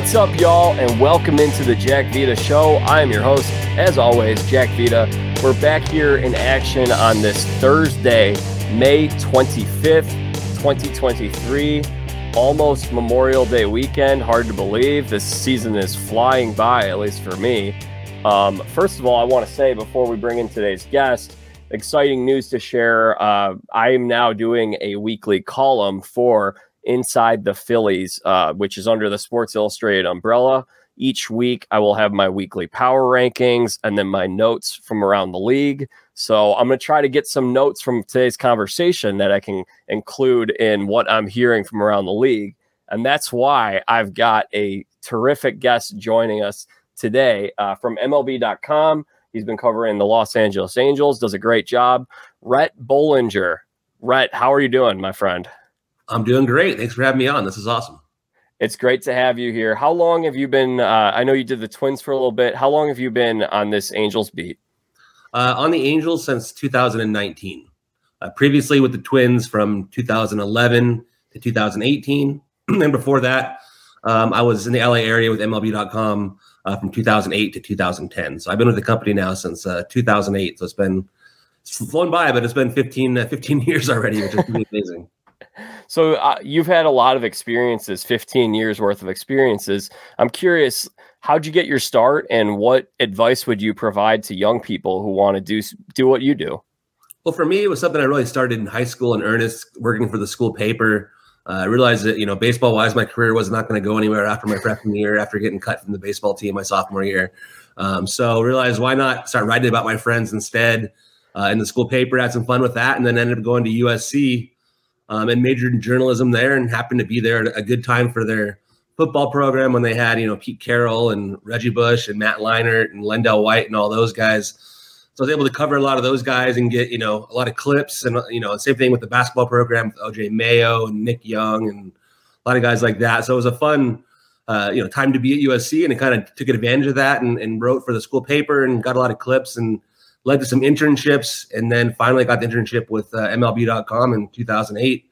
What's up, y'all, and welcome into the Jack Vita Show. I am your host, as always, Jack Vita. We're back here in action on this Thursday, May 25th, 2023. Almost Memorial Day weekend. Hard to believe. This season is flying by, at least for me. Um, first of all, I want to say before we bring in today's guest, exciting news to share. Uh, I am now doing a weekly column for Inside the Phillies, uh, which is under the Sports Illustrated umbrella. Each week, I will have my weekly power rankings and then my notes from around the league. So I'm going to try to get some notes from today's conversation that I can include in what I'm hearing from around the league. And that's why I've got a terrific guest joining us today uh, from MLB.com. He's been covering the Los Angeles Angels, does a great job. Rhett Bollinger. Rhett, how are you doing, my friend? I'm doing great. Thanks for having me on. This is awesome. It's great to have you here. How long have you been? Uh, I know you did the Twins for a little bit. How long have you been on this Angels beat? Uh, on the Angels since 2019. Uh, previously with the Twins from 2011 to 2018. and before that, um, I was in the LA area with MLB.com uh, from 2008 to 2010. So I've been with the company now since uh, 2008. So it's been it's flown by, but it's been 15, uh, 15 years already, which is amazing. So uh, you've had a lot of experiences, 15 years worth of experiences. I'm curious, how'd you get your start and what advice would you provide to young people who want to do do what you do? Well, for me, it was something I really started in high school in earnest, working for the school paper. Uh, I realized that, you know, baseball wise, my career was not going to go anywhere after my freshman year, after getting cut from the baseball team my sophomore year. Um, so realized why not start writing about my friends instead uh, in the school paper, had some fun with that, and then ended up going to USC um, and majored in journalism there and happened to be there at a good time for their football program when they had, you know, Pete Carroll and Reggie Bush and Matt Leinart and LenDale White and all those guys. So I was able to cover a lot of those guys and get, you know, a lot of clips and, you know, same thing with the basketball program with OJ Mayo and Nick Young and a lot of guys like that. So it was a fun, uh, you know, time to be at USC and it kind of took advantage of that and, and wrote for the school paper and got a lot of clips and led to some internships, and then finally got the internship with uh, MLB.com in 2008.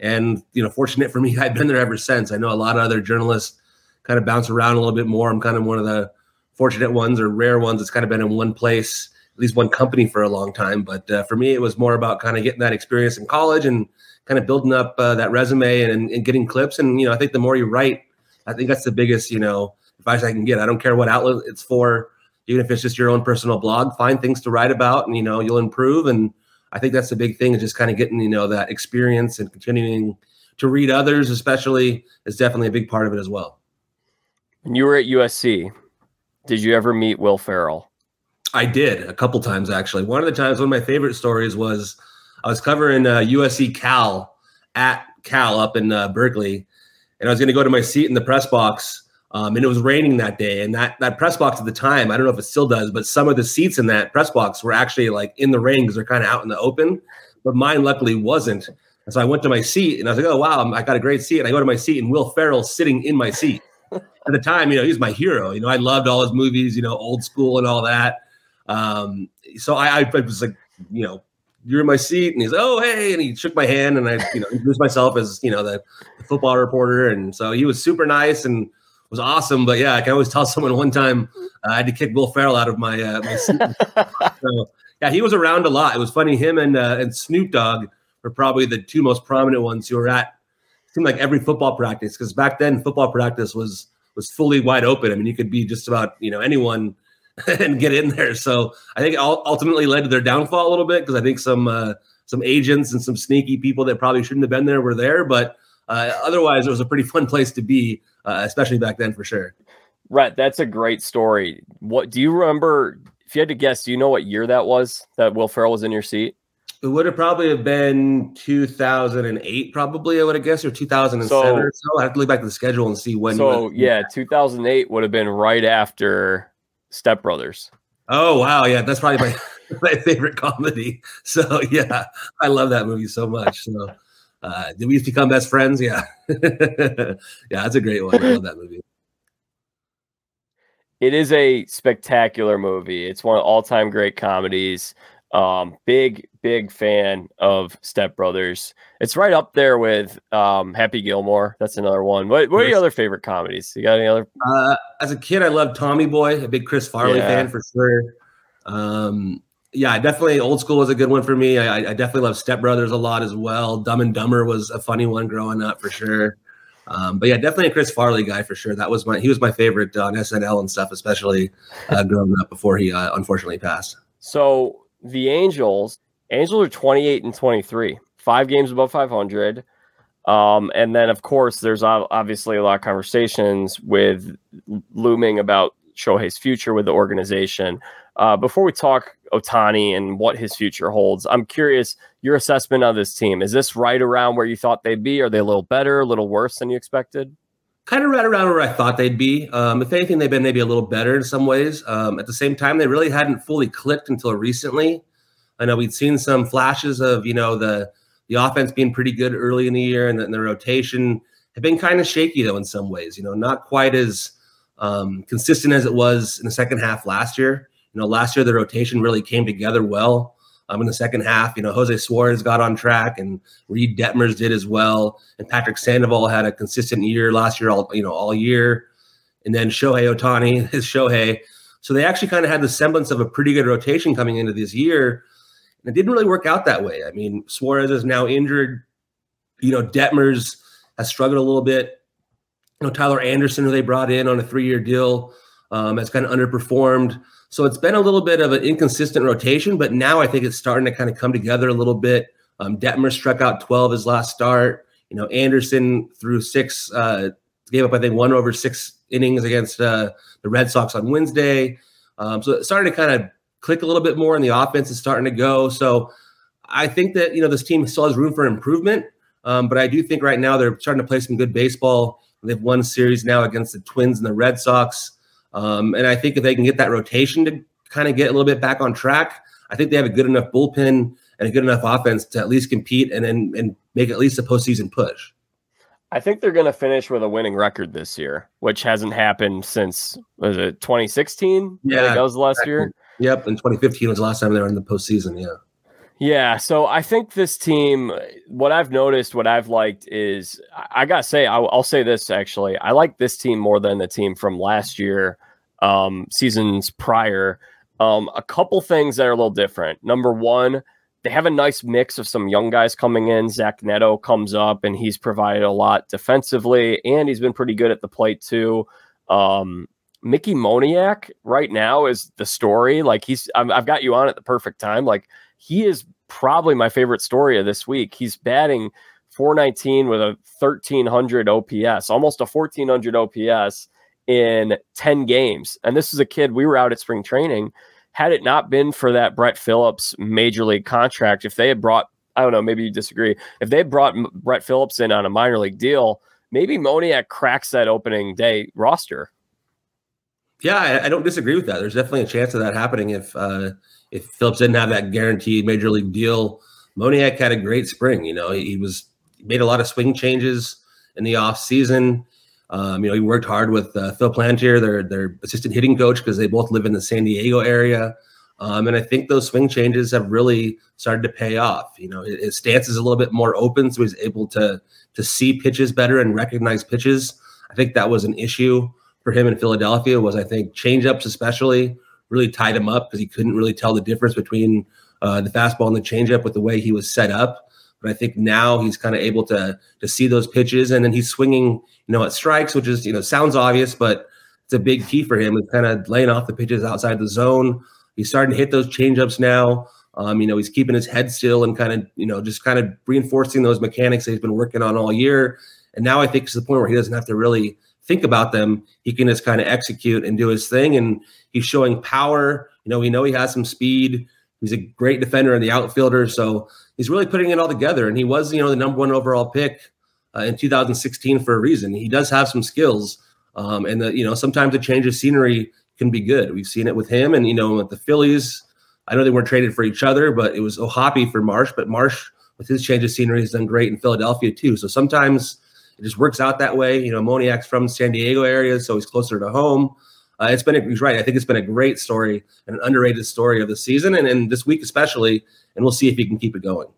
And you know, fortunate for me, I've been there ever since. I know a lot of other journalists kind of bounce around a little bit more. I'm kind of one of the fortunate ones or rare ones that's kind of been in one place, at least one company for a long time. But uh, for me, it was more about kind of getting that experience in college and kind of building up uh, that resume and, and getting clips. And you know, I think the more you write, I think that's the biggest you know advice I can get. I don't care what outlet it's for even if it's just your own personal blog, find things to write about and, you know, you'll improve. And I think that's the big thing is just kind of getting, you know, that experience and continuing to read others, especially is definitely a big part of it as well. When you were at USC, did you ever meet Will Ferrell? I did a couple times actually. One of the times, one of my favorite stories was I was covering uh, USC Cal at Cal up in uh, Berkeley, and I was going to go to my seat in the press box um, and it was raining that day. And that that press box at the time, I don't know if it still does, but some of the seats in that press box were actually like in the rain because they're kind of out in the open. But mine luckily wasn't. And so I went to my seat and I was like, oh wow, I got a great seat. And I go to my seat and Will Ferrell sitting in my seat. at the time, you know, he's my hero. You know, I loved all his movies, you know, old school and all that. Um, so I, I was like, you know, you're in my seat and he's like, oh hey and he shook my hand and i you know introduced myself as you know the, the, football reporter and so he was super nice and was awesome. But yeah, I can always tell someone one time uh, I had to kick Will Ferrell out of my uh, my seat. so yeah, he was around a lot. It was funny. Him and uh, and Snoop Dogg were probably the two most prominent ones who were at. Seemed like every football practice because back then football practice was was fully wide open. I mean, you could be just about you know anyone and get in there. So I think it ultimately led to their downfall a little bit because I think some uh, some agents and some sneaky people that probably shouldn't have been there were there. But uh, otherwise, it was a pretty fun place to be uh, especially back then for sure. Right, that's a great story. What do you remember? If you had to guess, do you know what year that was that Will Ferrell was in your seat? It would have probably have been 2008, probably I would have guessed, or 2007 so, or so. I have to look back to the schedule and see when. So yeah, 2008 would have been right after Step Brothers. Oh wow, yeah, that's probably my my favorite comedy. So yeah, I love that movie so much. So uh, did we become best friends? Yeah, yeah, that's a great one. I love that movie. It is a spectacular movie. It's one of all time great comedies. Um, big, big fan of Step Brothers. It's right up there with um, Happy Gilmore. That's another one. What, what are your other favorite comedies? You got any other? Uh, as a kid, I loved Tommy Boy, a big Chris Farley yeah. fan for sure. Um, yeah, definitely old school was a good one for me. I, I, definitely love Step Brothers a lot as well. Dumb and Dumber was a funny one growing up for sure. Um, but yeah, definitely a Chris Farley guy for sure. That was my he was my favorite on SNL and stuff, especially uh, growing up before he uh, unfortunately passed. So the Angels, Angels are 28 and 23, five games above 500. Um, and then, of course, there's obviously a lot of conversations with looming about Shohei's future with the organization. Uh, before we talk Ohtani and what his future holds, I'm curious your assessment of this team. Is this right around where you thought they'd be? Are they a little better, a little worse than you expected? kind of right around where I thought they'd be. Um, if anything, they've been maybe a little better in some ways. Um, at the same time, they really hadn't fully clicked until recently. I know we'd seen some flashes of you know the the offense being pretty good early in the year, and then the rotation had been kind of shaky though in some ways. You know, not quite as um, consistent as it was in the second half last year. You know, last year the rotation really came together well um, in the second half. You know, Jose Suarez got on track, and Reid Detmers did as well. And Patrick Sandoval had a consistent year last year, all you know, all year. And then Shohei Ohtani, is Shohei. So they actually kind of had the semblance of a pretty good rotation coming into this year. And it didn't really work out that way. I mean, Suarez is now injured. You know, Detmers has struggled a little bit. You know, Tyler Anderson, who they brought in on a three-year deal, um, has kind of underperformed. So it's been a little bit of an inconsistent rotation, but now I think it's starting to kind of come together a little bit. Um, Detmer struck out 12 his last start. You know, Anderson threw six, uh, gave up, I think, one over six innings against uh, the Red Sox on Wednesday. Um, so it's starting to kind of click a little bit more, and the offense is starting to go. So I think that, you know, this team still has room for improvement. Um, but I do think right now they're starting to play some good baseball. They've won series now against the Twins and the Red Sox. Um, and I think if they can get that rotation to kind of get a little bit back on track, I think they have a good enough bullpen and a good enough offense to at least compete and and, and make at least a postseason push. I think they're going to finish with a winning record this year, which hasn't happened since was it 2016? Yeah, that was last year. Yep, and 2015 was the last time they were in the postseason. Yeah. Yeah, so I think this team. What I've noticed, what I've liked is, I gotta say, I'll, I'll say this actually. I like this team more than the team from last year, um, seasons prior. Um, a couple things that are a little different. Number one, they have a nice mix of some young guys coming in. Zach Neto comes up and he's provided a lot defensively, and he's been pretty good at the plate too. Um, Mickey Moniak right now is the story. Like he's, I've, I've got you on at the perfect time. Like he is probably my favorite story of this week. He's batting 419 with a 1300 OPS, almost a 1400 OPS in 10 games. And this is a kid we were out at spring training. Had it not been for that Brett Phillips major league contract, if they had brought, I don't know, maybe you disagree, if they brought Brett Phillips in on a minor league deal, maybe Moniak cracks that opening day roster. Yeah, I, I don't disagree with that. There's definitely a chance of that happening if uh, if Phillips didn't have that guaranteed major league deal, Moniak had a great spring. You know, he, was made a lot of swing changes in the off season. Um, you know, he worked hard with uh, Phil Plantier, their their assistant hitting coach, because they both live in the San Diego area. Um, and I think those swing changes have really started to pay off. You know, his stance is a little bit more open, so he's able to to see pitches better and recognize pitches. I think that was an issue for him in Philadelphia. Was I think changeups especially really tied him up because he couldn't really tell the difference between uh, the fastball and the changeup with the way he was set up. But I think now he's kind of able to to see those pitches, and then he's swinging, you know, at strikes, which is you know sounds obvious, but it's a big key for him. He's kind of laying off the pitches outside the zone. He's starting to hit those changeups now. Um, you know, he's keeping his head still and kind of, you know, just kind of reinforcing those mechanics that he's been working on all year. And now I think it's the point where he doesn't have to really think about them. He can just kind of execute and do his thing. And he's showing power. You know, we know he has some speed. He's a great defender in the outfielder. So he's really putting it all together. And he was, you know, the number one overall pick uh, in 2016 for a reason. He does have some skills. Um, and, the, you know, sometimes a change of scenery can be good. We've seen it with him. And, you know, with the Phillies, I know they weren't traded for each other, but it was O'Hoppe for Marsh. But Marsh, with his change of scenery, has done great in Philadelphia too. So sometimes it just works out that way. You know, Moniak's from San Diego area, so he's closer to home. uh, it's been a, he's right. I think it's been a great story and an underrated story of the season, and, and this week especially. And we'll see if he can keep it going.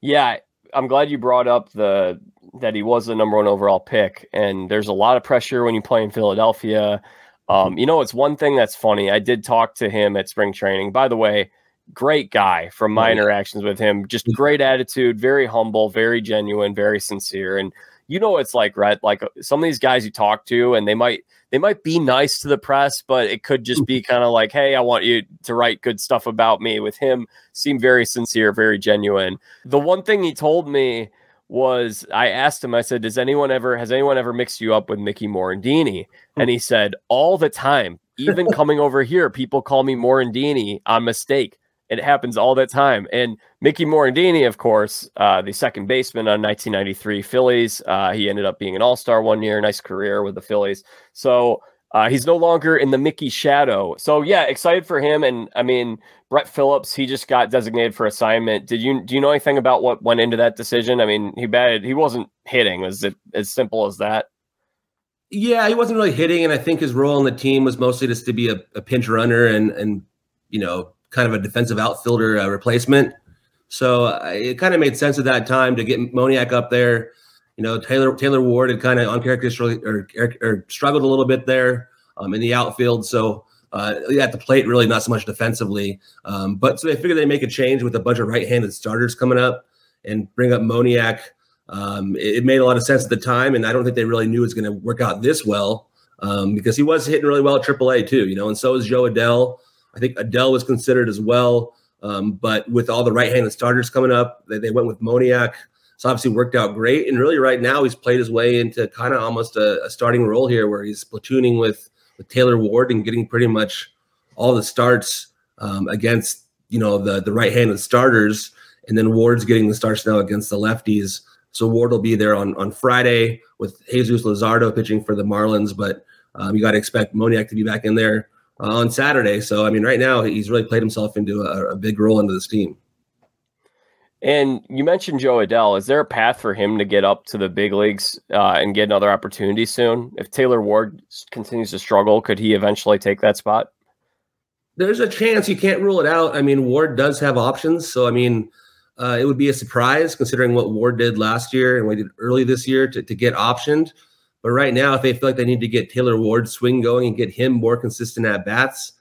Yeah, I'm glad you brought up the that he was the number one overall pick, and there's a lot of pressure when you play in Philadelphia. Um, you know, it's one thing that's funny. I did talk to him at spring training. By the way, great guy from my interactions with him. Just great attitude, very humble, very genuine, very sincere. And you know it's like, right? Like uh, some of these guys you talk to, and they might they might be nice to the press, but it could just be kind of like, hey, I want you to write good stuff about me. With him, seemed very sincere, very genuine. The one thing he told me was I asked him, I said, Does anyone ever has anyone ever mixed you up with Mickey Morandini? And he said, All the time. Even coming over here, people call me Morandini on mistake. It happens all the time. And Mickey Morandini, of course, uh, the second baseman on 1993 Phillies. Uh, he ended up being an all star one year, nice career with the Phillies. So uh, he's no longer in the Mickey shadow. So yeah, excited for him. And I mean, Brett Phillips, he just got designated for assignment. Did you do you know anything about what went into that decision? I mean, he batted, he wasn't hitting. Was it as simple as that? Yeah, he wasn't really hitting, and I think his role on the team was mostly just to be a, a pinch runner and and you know kind of a defensive outfielder uh, replacement. So uh, it kind of made sense at that time to get Moniak up there. You know, Taylor Taylor Ward had kind of uncharacteristically or, or, struggled a little bit there um, in the outfield. So uh, at the plate, really not so much defensively. Um, but so they figured they make a change with a bunch of right-handed starters coming up and bring up Moniak. Um, it, it, made a lot of sense at the time, and I don't think they really knew it was going to work out this well um, because he was hitting really well at AAA too, you know, and so is Jo Adell. I think Adell was considered as well. Um, but with all the right-handed starters coming up, they, they went with Moniak. So obviously worked out great. And really, right now, he's played his way into kind of almost a, a, starting role here, where he's platooning with with Taylor Ward and getting pretty much all the starts um, against you know the the right-handed starters, and then Ward's getting the starts now against the lefties. So Ward will be there on on Friday with Jesus Luzardo pitching for the Marlins, but um, you got to expect Moniak to be back in there uh, on Saturday. So I mean, right now he's really played himself into a, a big role into this team. And you mentioned Jo Adell. Is there a path for him to get up to the big leagues uh, and get another opportunity soon? If Taylor Ward continues to struggle, could he eventually take that spot? There's a chance. You can't rule it out. I mean, Ward does have options. So, I mean, uh, it would be a surprise considering what Ward did last year and what he did early this year to, to get optioned. But right now, if they feel like they need to get Taylor Ward's swing going and get him more consistent at bats,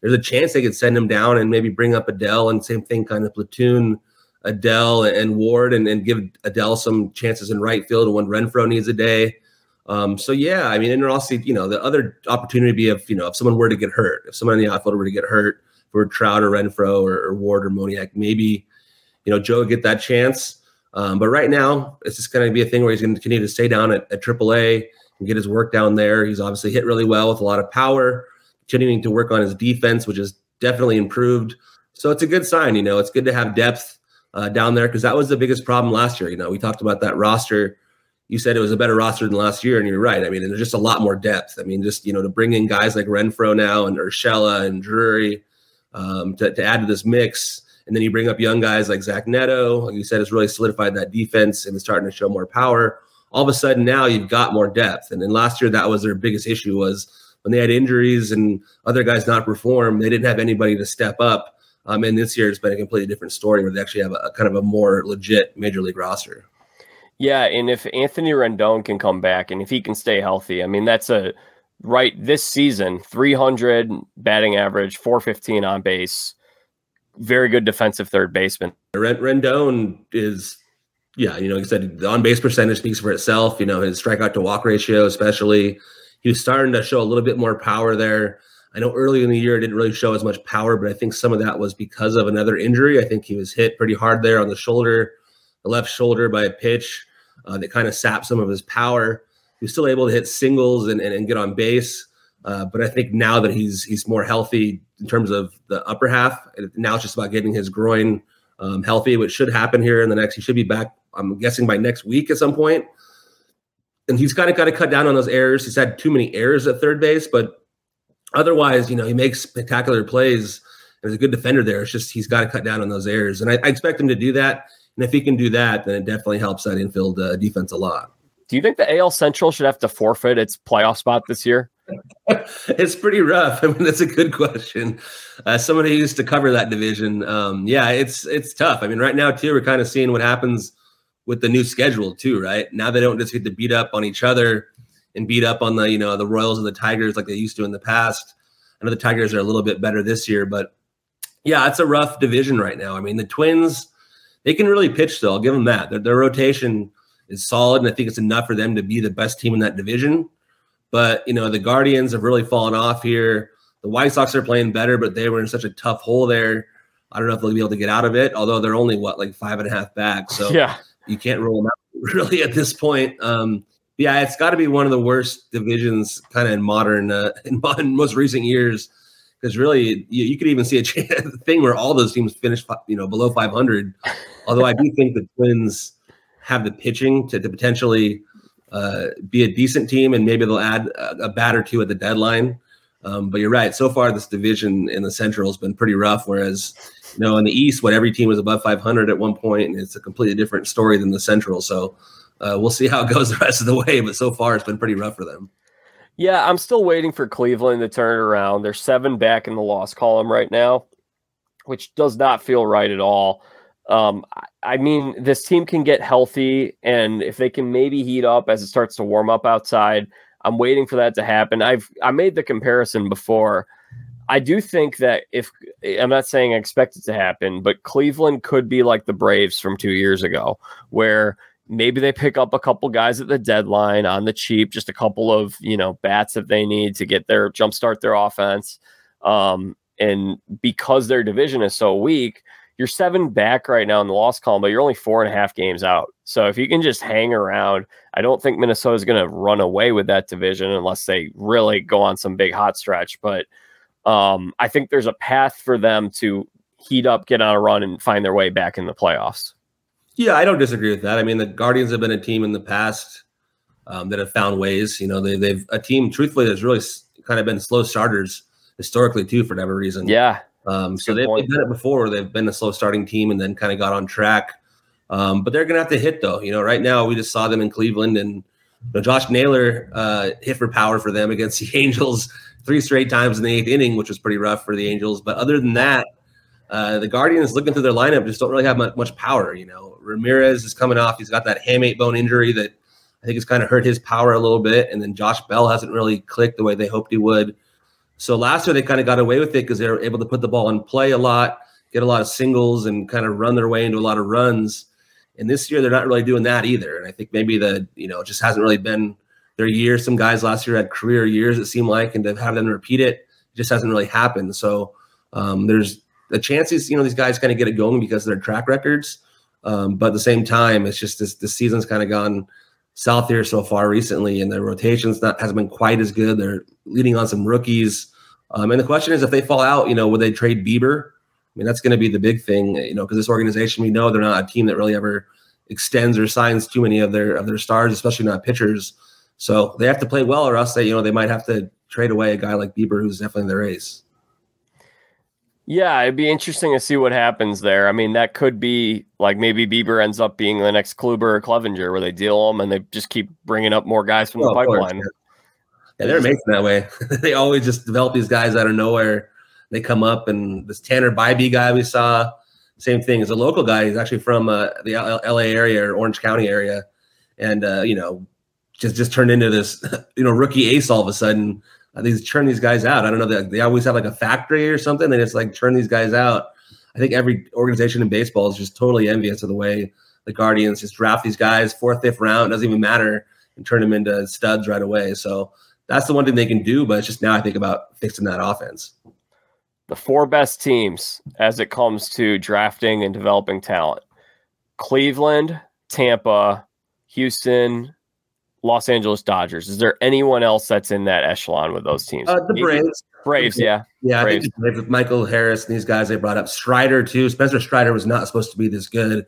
there's a chance they could send him down and maybe bring up Adell and same thing, kind of platoon Adell and Ward and, and give Adell some chances in right field when Renfroe needs a day. Um, so yeah, I mean, and also, you know, the other opportunity be if you know if someone were to get hurt, if someone in the outfield were to get hurt for Trout or Renfroe or, or Ward or Moniak, maybe you know Jo get that chance. Um, but right now, it's just going to be a thing where he's going to continue to stay down at, at AAA and get his work down there. He's obviously hit really well with a lot of power, continuing to work on his defense, which is definitely improved. So it's a good sign. You know, it's good to have depth uh, down there because that was the biggest problem last year. You know, we talked about that roster. You said it was a better roster than last year, and you're right. I mean, there's just a lot more depth. I mean, just you know, to bring in guys like Renfroe now and Urshela and Drury um, to, to add to this mix and then you bring up young guys like Zach Neto, like you said, has really solidified that defense and is starting to show more power. All of a sudden now you've got more depth. And then last year that was their biggest issue was when they had injuries and other guys not perform, they didn't have anybody to step up. Um, and this year it's been a completely different story where they actually have a, a kind of a more legit major league roster. Yeah, and if Anthony Rendon can come back and if he can stay healthy, I mean that's a right this season 300 batting average, 415 on base very good defensive third baseman. Rendon is, yeah, you know, I said, the on base percentage speaks for itself. You know, his strikeout to walk ratio, especially, he was starting to show a little bit more power there. I know early in the year it didn't really show as much power, but I think some of that was because of another injury. I think he was hit pretty hard there on the shoulder, the left shoulder by a pitch uh, that kind of sapped some of his power. He was still able to hit singles and, and, and get on base. Uh, but I think now that he's he's more healthy in terms of the upper half, now it's just about getting his groin um, healthy, which should happen here in the next. He should be back. I'm guessing by next week at some point. And he's kind of got to cut down on those errors. He's had too many errors at third base, but otherwise, you know, he makes spectacular plays. There's a good defender there. It's just he's got to cut down on those errors, and I, I, expect him to do that. And if he can do that, then it definitely helps that infield uh, defense a lot. Do you think the AL Central should have to forfeit its playoff spot this year? it's pretty rough. I mean, that's a good question. As somebody used to cover that division, um, yeah, it's it's tough. I mean, right now too, we're kind of seeing what happens with the new schedule too. Right now, they don't just get to beat up on each other and beat up on the you know the Royals and the Tigers like they used to in the past. I know the Tigers are a little bit better this year, but yeah, it's a rough division right now. I mean, the Twins they can really pitch though. I'll give them that. Their, their rotation is solid, and I think it's enough for them to be the best team in that division. But you know, the Guardians have really fallen off here. The White Sox are playing better, but they were in such a tough hole there. I don't know if they'll be able to get out of it. Although they're only what like five and a half back, so yeah, you can't roll them out really at this point. Um, yeah, it's got to be one of the worst divisions, kind of in modern, uh, in, in most recent years. Because really, you, you, could even see a thing where all those teams finish, you know, below 500. Although I do think the Twins have the pitching to, to potentially uh, be a decent team, and maybe they'll add a, a bat or two at the deadline. Um, but you're right. So far, this division in the Central has been pretty rough. Whereas, you know, in the East, what every team was above 500 at one point, and it's a completely different story than the Central. So uh, we'll see how it goes the rest of the way. But so far, it's been pretty rough for them. Yeah, I'm still waiting for Cleveland to turn it around. They're seven back in the loss column right now, which does not feel right at all. Um, I mean, this team can get healthy, and if they can maybe heat up as it starts to warm up outside, I'm waiting for that to happen. I've I made the comparison before. I do think that if I'm not saying I expect it to happen, but Cleveland could be like the Braves from two years ago, where maybe they pick up a couple guys at the deadline on the cheap, just a couple of you know bats that they need to get their jumpstart their offense. Um, and because their division is so weak, you're seven back right now in the loss column, but you're only four and a half games out. So if you can just hang around, I don't think Minnesota is going to run away with that division unless they really go on some big hot stretch. But um, I think there's a path for them to heat up, get on a run, and find their way back in the playoffs. Yeah, I don't disagree with that. I mean, the Guardians have been a team in the past um, that have found ways. You know, they, they've a team, truthfully, that's really kind of been slow starters historically too, for whatever reason. Yeah, um, so they've, they've, done it before. They've been a slow starting team and then kind of got on track. Um, but they're going to have to hit though. You know, right now we just saw them in Cleveland and you know, Josh Naylor uh, hit for power for them against the Angels three straight times in the eighth inning, which was pretty rough for the Angels. But other than that, uh, the Guardians looking through their lineup just don't really have much, much power. You know, Ramirez is coming off; he's got that hamate bone injury that I think has kind of hurt his power a little bit. And then Josh Bell hasn't really clicked the way they hoped he would. So last year they kind of got away with it because they were able to put the ball in play a lot, get a lot of singles, and kind of run their way into a lot of runs. And this year they're not really doing that either. And I think maybe the you know just hasn't really been their year. Some guys last year had career years it seemed like, and to have them repeat it, it just hasn't really happened. So um, there's the chances you know these guys kind of get it going because of their track records. Um, but at the same time, it's just this the season's kind of gone south here so far recently, and their rotations not hasn't been quite as good. They're leading on some rookies, um, and the question is, if they fall out, you know, would they trade Bieber? I mean, that's going to be the big thing, you know, because this organization, we know they're not a team that really ever extends or signs too many of their of their stars, especially not pitchers. So they have to play well, or else they, you know, they might have to trade away a guy like Bieber, who's definitely in the race. Yeah, it'd be interesting to see what happens there. I mean, that could be like maybe Bieber ends up being the next Kluber or Clevinger, where they deal them and they just keep bringing up more guys from oh, the pipeline. Course, yeah. Yeah. they're amazing that way. they always just develop these guys out of nowhere. They come up, and this Tanner Bibee guy we saw, same thing. Is a local guy. He's actually from uh, the LA area or Orange County area, and uh, you know, just just turned into this you know rookie ace all of a sudden they just churn these guys out. I don't know. They, they always have like a factory or something. They just like churn these guys out. I think every organization in baseball is just totally envious of the way the Guardians just draft these guys fourth, fifth round, doesn't even matter, and turn them into studs right away. So that's the one thing they can do. But it's just now I think about fixing that offense. The four best teams as it comes to drafting and developing talent Cleveland, Tampa, Houston, Los Angeles Dodgers. Is there anyone else that's in that echelon with those teams? Uh, the Braves. Braves, yeah. Yeah, Braves. I think with Michael Harris and these guys they brought up. Strider too. Spencer Strider was not supposed to be this good.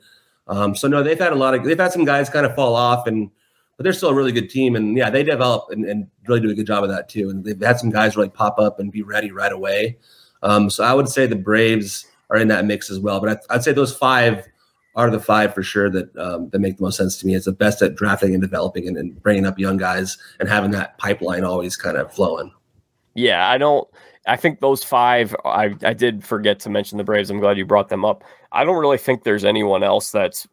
Um, so no, they've had a lot of they've had some guys kind of fall off and but they're still a really good team. And yeah, they develop and, and really do a good job of that too. And they've had some guys really pop up and be ready right away. Um, so I would say the Braves are in that mix as well. But I'd, I'd say those five are the five for sure that um, that make the most sense to me. It's the best at drafting and developing and, and bringing up young guys and having that pipeline always kind of flowing. Yeah, I don't. I think those five. I I did forget to mention the Braves. I'm glad you brought them up. I don't really think there's anyone else that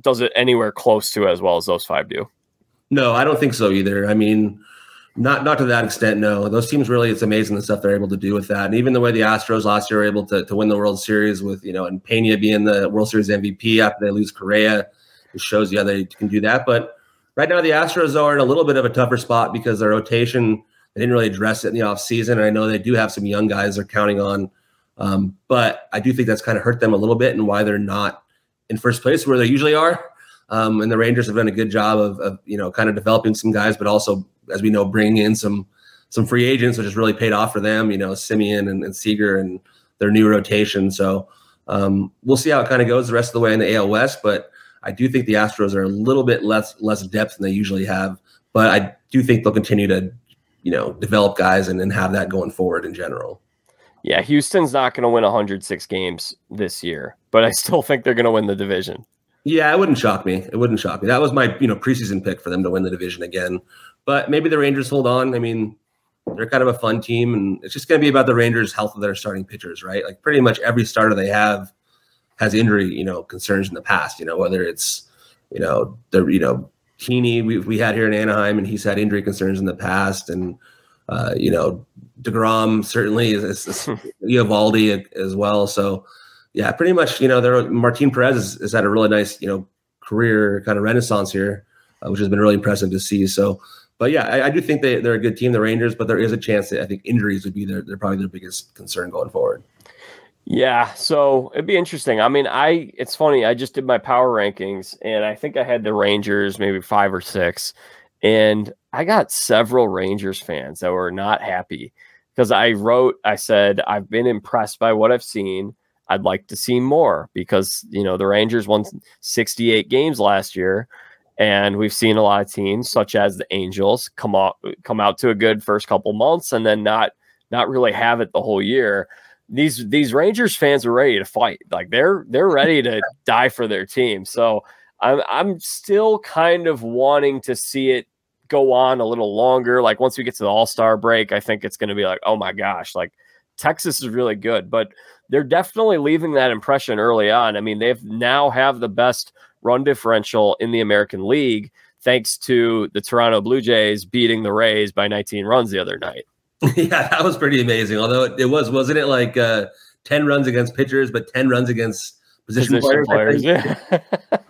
does it anywhere close to as well as those five do. No, I don't think so either. I mean, not not to that extent. No, those teams really, it's amazing the stuff they're able to do with that. And even the way the Astros last year were able to, to win the World Series with you know and Pena being the World Series MVP after they lose Correa, it shows you how they can do that. But right now the Astros are in a little bit of a tougher spot because their rotation they didn't really address it in the offseason. And I know they do have some young guys they're counting on. Um, but I do think that's kind of hurt them a little bit and why they're not in first place where they usually are. Um, and the Rangers have done a good job of, of, you know, kind of developing some guys, but also, as we know, bringing in some some free agents, which has really paid off for them. You know, Semien and, and Seager and their new rotation. So um, we'll see how it kind of goes the rest of the way in the AL West. But I do think the Astros are a little bit less less depth than they usually have. But I do think they'll continue to, you know, develop guys and, and have that going forward in general. Yeah, Houston's not going to win 106 games this year, but I still think they're going to win the division. Yeah, it wouldn't shock me. It wouldn't shock me. That was my you know preseason pick for them to win the division again. But maybe the Rangers hold on. I mean, they're kind of a fun team, and it's just going to be about the Rangers' health of their starting pitchers, right? Like pretty much every starter they have has injury, you know, concerns in the past. You know, whether it's you know the you know Heaney we we had here in Anaheim, and he's had injury concerns in the past, and uh, you know deGrom certainly is, is, is Eovaldi as well. So yeah, pretty much, you know, there Martin Perez has, has, had a really nice, you know, career kind of renaissance here, uh, which has been really impressive to see. So, but yeah, I, I, do think they, they're a good team, the Rangers, but there is a chance that I think injuries would be their, probably their biggest concern going forward. Yeah, so it'd be interesting. I mean, I it's funny. I just did my power rankings, and I think I had the Rangers maybe five or six, and I got several Rangers fans that were not happy because I wrote, I said I've been impressed by what I've seen. I'd like to see more because you know the Rangers won 68 games last year, and we've seen a lot of teams such as the Angels come out come out to a good first couple months and then not not really have it the whole year. These these Rangers fans are ready to fight. Like they're they're ready to die for their team. So I'm I'm still kind of wanting to see it go on a little longer. Like once we get to the All Star break, I think it's going to be like, oh my gosh, like Texas is really good, but they're definitely leaving that impression early on. I mean, they've now have the best run differential in the American League thanks to the Toronto Blue Jays beating the Rays by 19 runs the other night. yeah, that was pretty amazing. Although it, it was, wasn't it like uh, 10 runs against pitchers, but 10 runs against position, position players? players yeah.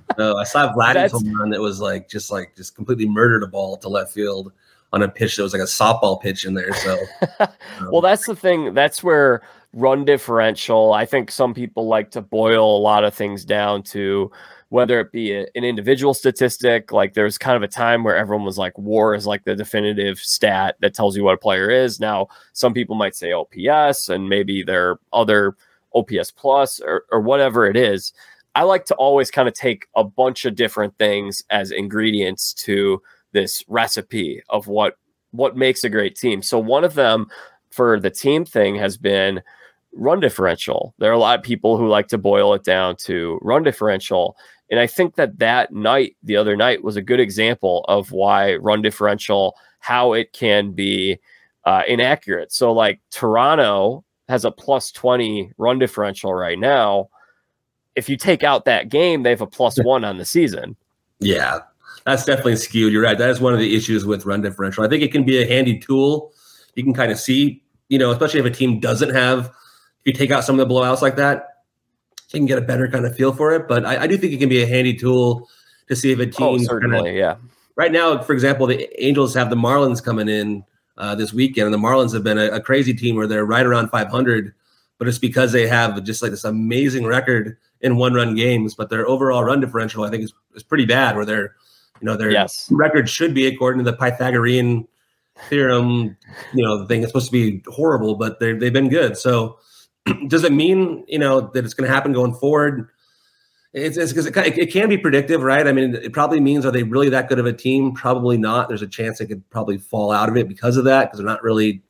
no, I saw Vladdy's home run that was like just like just completely murdered a ball to left field on a pitch that was like a softball pitch in there. So, um, well, that's the thing. That's where run differential. I think some people like to boil a lot of things down to whether it be a, an individual statistic. Like there's kind of a time where everyone was like, WAR is like the definitive stat that tells you what a player is. Now, some people might say OPS, and maybe there are other OPS plus or, or whatever it is. I like to always kind of take a bunch of different things as ingredients to this recipe of what what makes a great team. So one of them for the team thing has been run differential. There are a lot of people who like to boil it down to run differential. And I think that that night, the other night, was a good example of why run differential, how it can be uh, inaccurate. So, like Toronto has a plus 20 run differential right now. If you take out that game, they have a plus one on the season. Yeah, that's definitely skewed. You're right. That is one of the issues with run differential. I think it can be a handy tool. You can kind of see, you know, especially if a team doesn't have you take out some of the blowouts like that, you can get a better kind of feel for it. But I, I do think it can be a handy tool to see if a oh, team. Oh, certainly, kinda, yeah. Right now, for example, the Angels have the Marlins coming in uh, this weekend, and the Marlins have been a, a, crazy team where they're right around 500, but it's because they have just like this amazing record in one-run games, but their overall run differential, I think, is, is pretty bad. Where their, you know, their yes. record should be according to the Pythagorean theorem, you know, the thing is supposed to be horrible, but they they've been good. So does it mean you know that it's going to happen going forward? It's because it, it, can be predictive, right? I mean, it probably means are they really that good of a team? Probably not. There's a chance they could probably fall out of it because of that because they're not really.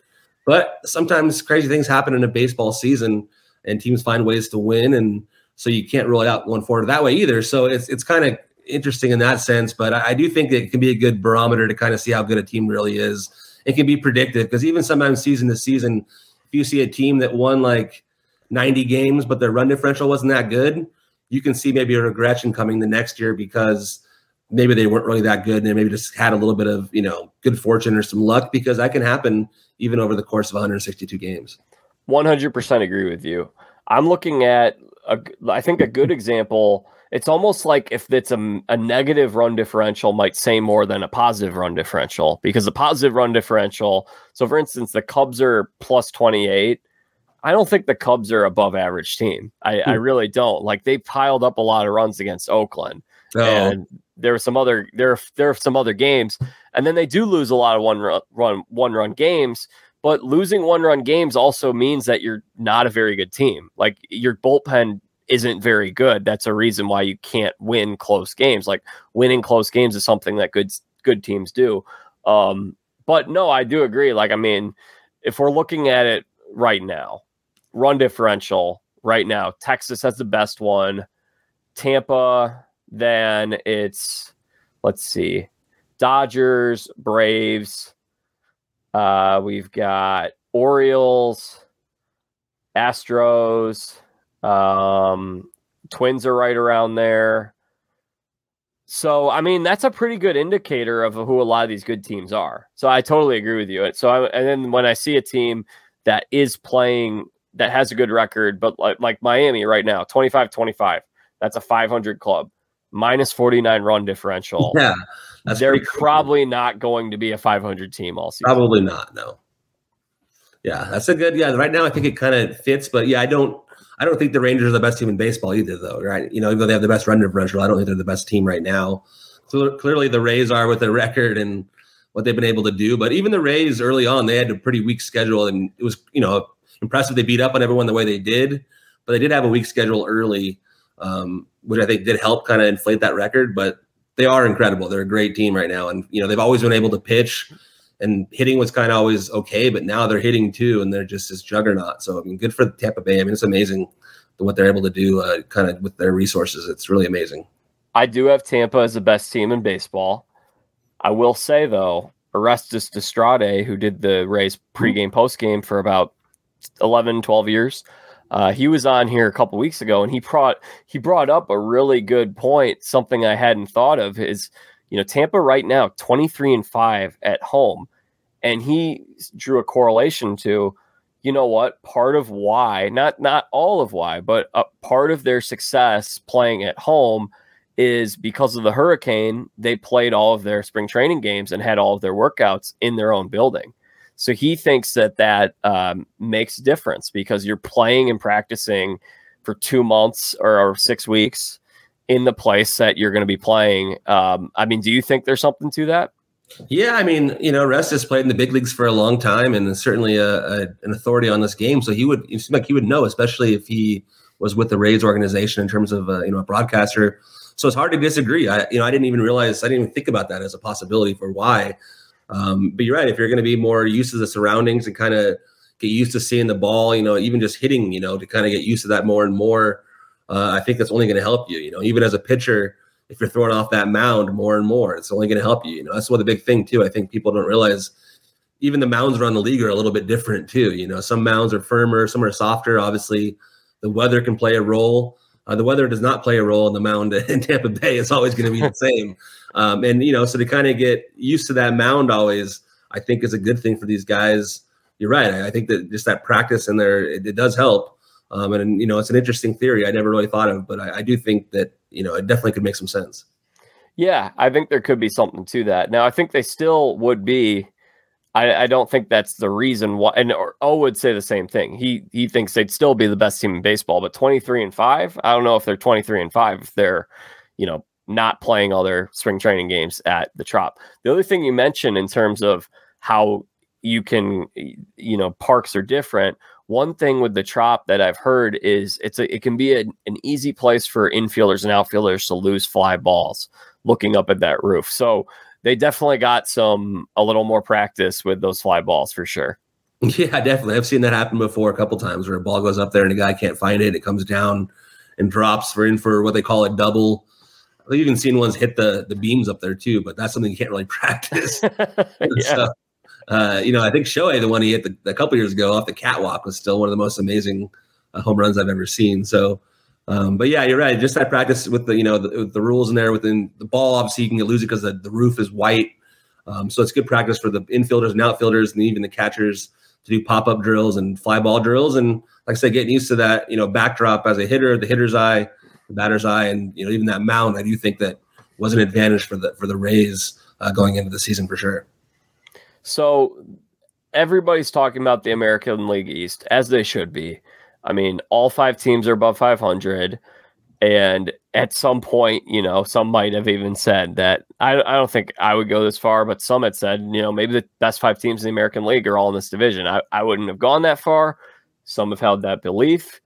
But sometimes crazy things happen in a baseball season, and teams find ways to win. And so you can't rule it out going forward that way either. So it's it's kind of interesting in that sense, but I, I do think it can be a good barometer to kind of see how good a team really is. It can be predictive because even sometimes season to season, if you see a team that won like 90 games, but their run differential wasn't that good, you can see maybe a regression coming the next year because maybe they weren't really that good and they maybe just had a little bit of you know good fortune or some luck because that can happen even over the course of 162 games 100% agree with you i'm looking at a, i think a good example it's almost like if it's a, a negative run differential might say more than a positive run differential because the positive run differential so for instance the cubs are plus 28 I don't think the Cubs are above average team. I, I hmm. really don't. Like they piled up a lot of runs against Oakland, oh. and there are some other there there are some other games, and then they do lose a lot of one run, run one run games. But losing one run games also means that you're not a very good team. Like your bullpen isn't very good. That's a reason why you can't win close games. Like winning close games is something that good good teams do. Um, but no, I do agree. Like I mean, if we're looking at it right now, run differential right now. Texas has the best one. Tampa, then it's let's see, Dodgers, Braves. Uh, we've got Orioles, Astros, um, Twins are right around there. So, I mean, that's a pretty good indicator of who a lot of these good teams are. So, I totally agree with you. So, I, and then when I see a team that is playing that has a good record, but like, like Miami right now, 25 25. That's a 500 club, minus 49 run differential. Yeah. they're probably cool. not going to be a 500 team all season. Probably not. No. Yeah, that's a good. Yeah, right now I think it kind of fits, but yeah, I don't. I don't think the Rangers are the best team in baseball either, though. Right? You know, even though they have the best run differential, I don't think they're the best team right now. So clearly, the Rays are with their record and what they've been able to do. But even the Rays early on, they had a pretty weak schedule, and it was you know impressive they beat up on everyone the way they did, but they did have a weak schedule early, um, which I think did help kind of inflate that record. But they are incredible. They're a great team right now, and you know they've always been able to pitch, and hitting was kind of always okay, but now they're hitting too, and they're just this juggernaut. So I mean, good for Tampa Bay. I mean, it's amazing what they're able to do, uh, kind of with their resources. It's really amazing. I do have Tampa as the best team in baseball. I will say though, Orestes Destrade, who did the Rays pregame, postgame for about 11, 12 years. Uh, he was on here a couple weeks ago, and he brought he brought up a really good point. Something I hadn't thought of is, you know, Tampa right now twenty three and five at home, and he drew a correlation to, you know what, part of why not not all of why, but a part of their success playing at home is because of the hurricane. They played all of their spring training games and had all of their workouts in their own building. So he thinks that that um, makes a difference because you're playing and practicing for two months or, or six weeks in the place that you're going to be playing. Um, I mean, do you think there's something to that? Yeah, I mean, you know, Rest has played in the big leagues for a long time and is certainly a, a, an authority on this game. So he would, it seems like he would know, especially if he was with the Rays organization in terms of, uh, you know, a broadcaster. So it's hard to disagree. I, you know, I didn't even realize, I didn't even think about that as a possibility for why um, but you're right. If you're going to be more used to the surroundings and kind of get used to seeing the ball, you know, even just hitting, you know, to kind of get used to that more and more, uh, I think that's only going to help you. You know, even as a pitcher, if you're throwing off that mound more and more, it's only going to help you. You know, that's one of the big thing too. I think people don't realize even the mounds around the league are a little bit different too. You know, some mounds are firmer, some are softer. Obviously, the weather can play a role. Uh, the weather does not play a role in the mound in Tampa Bay. It's always going to be the same. Um, and you know, so to kind of get used to that mound always, I think is a good thing for these guys. You're right. I, I think that just that practice in there, it, it does help. Um, and you know, it's an interesting theory I never really thought of, but I, I do think that you know it definitely could make some sense. Yeah, I think there could be something to that. Now, I think they still would be. I, I don't think that's the reason why. And O would say the same thing. He he thinks they'd still be the best team in baseball, but twenty three and five. I don't know if they're twenty three and five. If they're, you know, not playing all their spring training games at the Trop. The other thing you mentioned in terms of how you can, you know, parks are different. One thing with the Trop that I've heard is it's a, it can be a, an easy place for infielders and outfielders to lose fly balls looking up at that roof. So they definitely got some a little more practice with those fly balls for sure. Yeah, definitely. I've seen that happen before a couple times where a ball goes up there and a guy can't find it. It comes down and drops for in for what they call a double. I've even seen ones hit the the beams up there too, but that's something you can't really practice. yeah. so, uh, you know, I think Shohei, the one he hit the, a couple years ago off the catwalk, was still one of the most amazing uh, home runs I've ever seen. So, um, but yeah, you're right. Just that practice with the you know the, the rules in there within the ball. Obviously, you can lose it because the, the roof is white. Um, so it's good practice for the infielders and outfielders and even the catchers to do pop up drills and fly ball drills. And like I said, getting used to that, you know, backdrop as a hitter, the hitter's eye, the batter's eye, and you know even that mound. I do think that was an advantage for the for the Rays uh, going into the season for sure. So everybody's talking about the American League East as they should be. I mean, all five teams are above 500. And at some point, you know, some might have even said that I, I don't think I would go this far, but some had said, you know, maybe the best five teams in the American League are all in this division. I, I wouldn't have gone that far. Some have held that belief.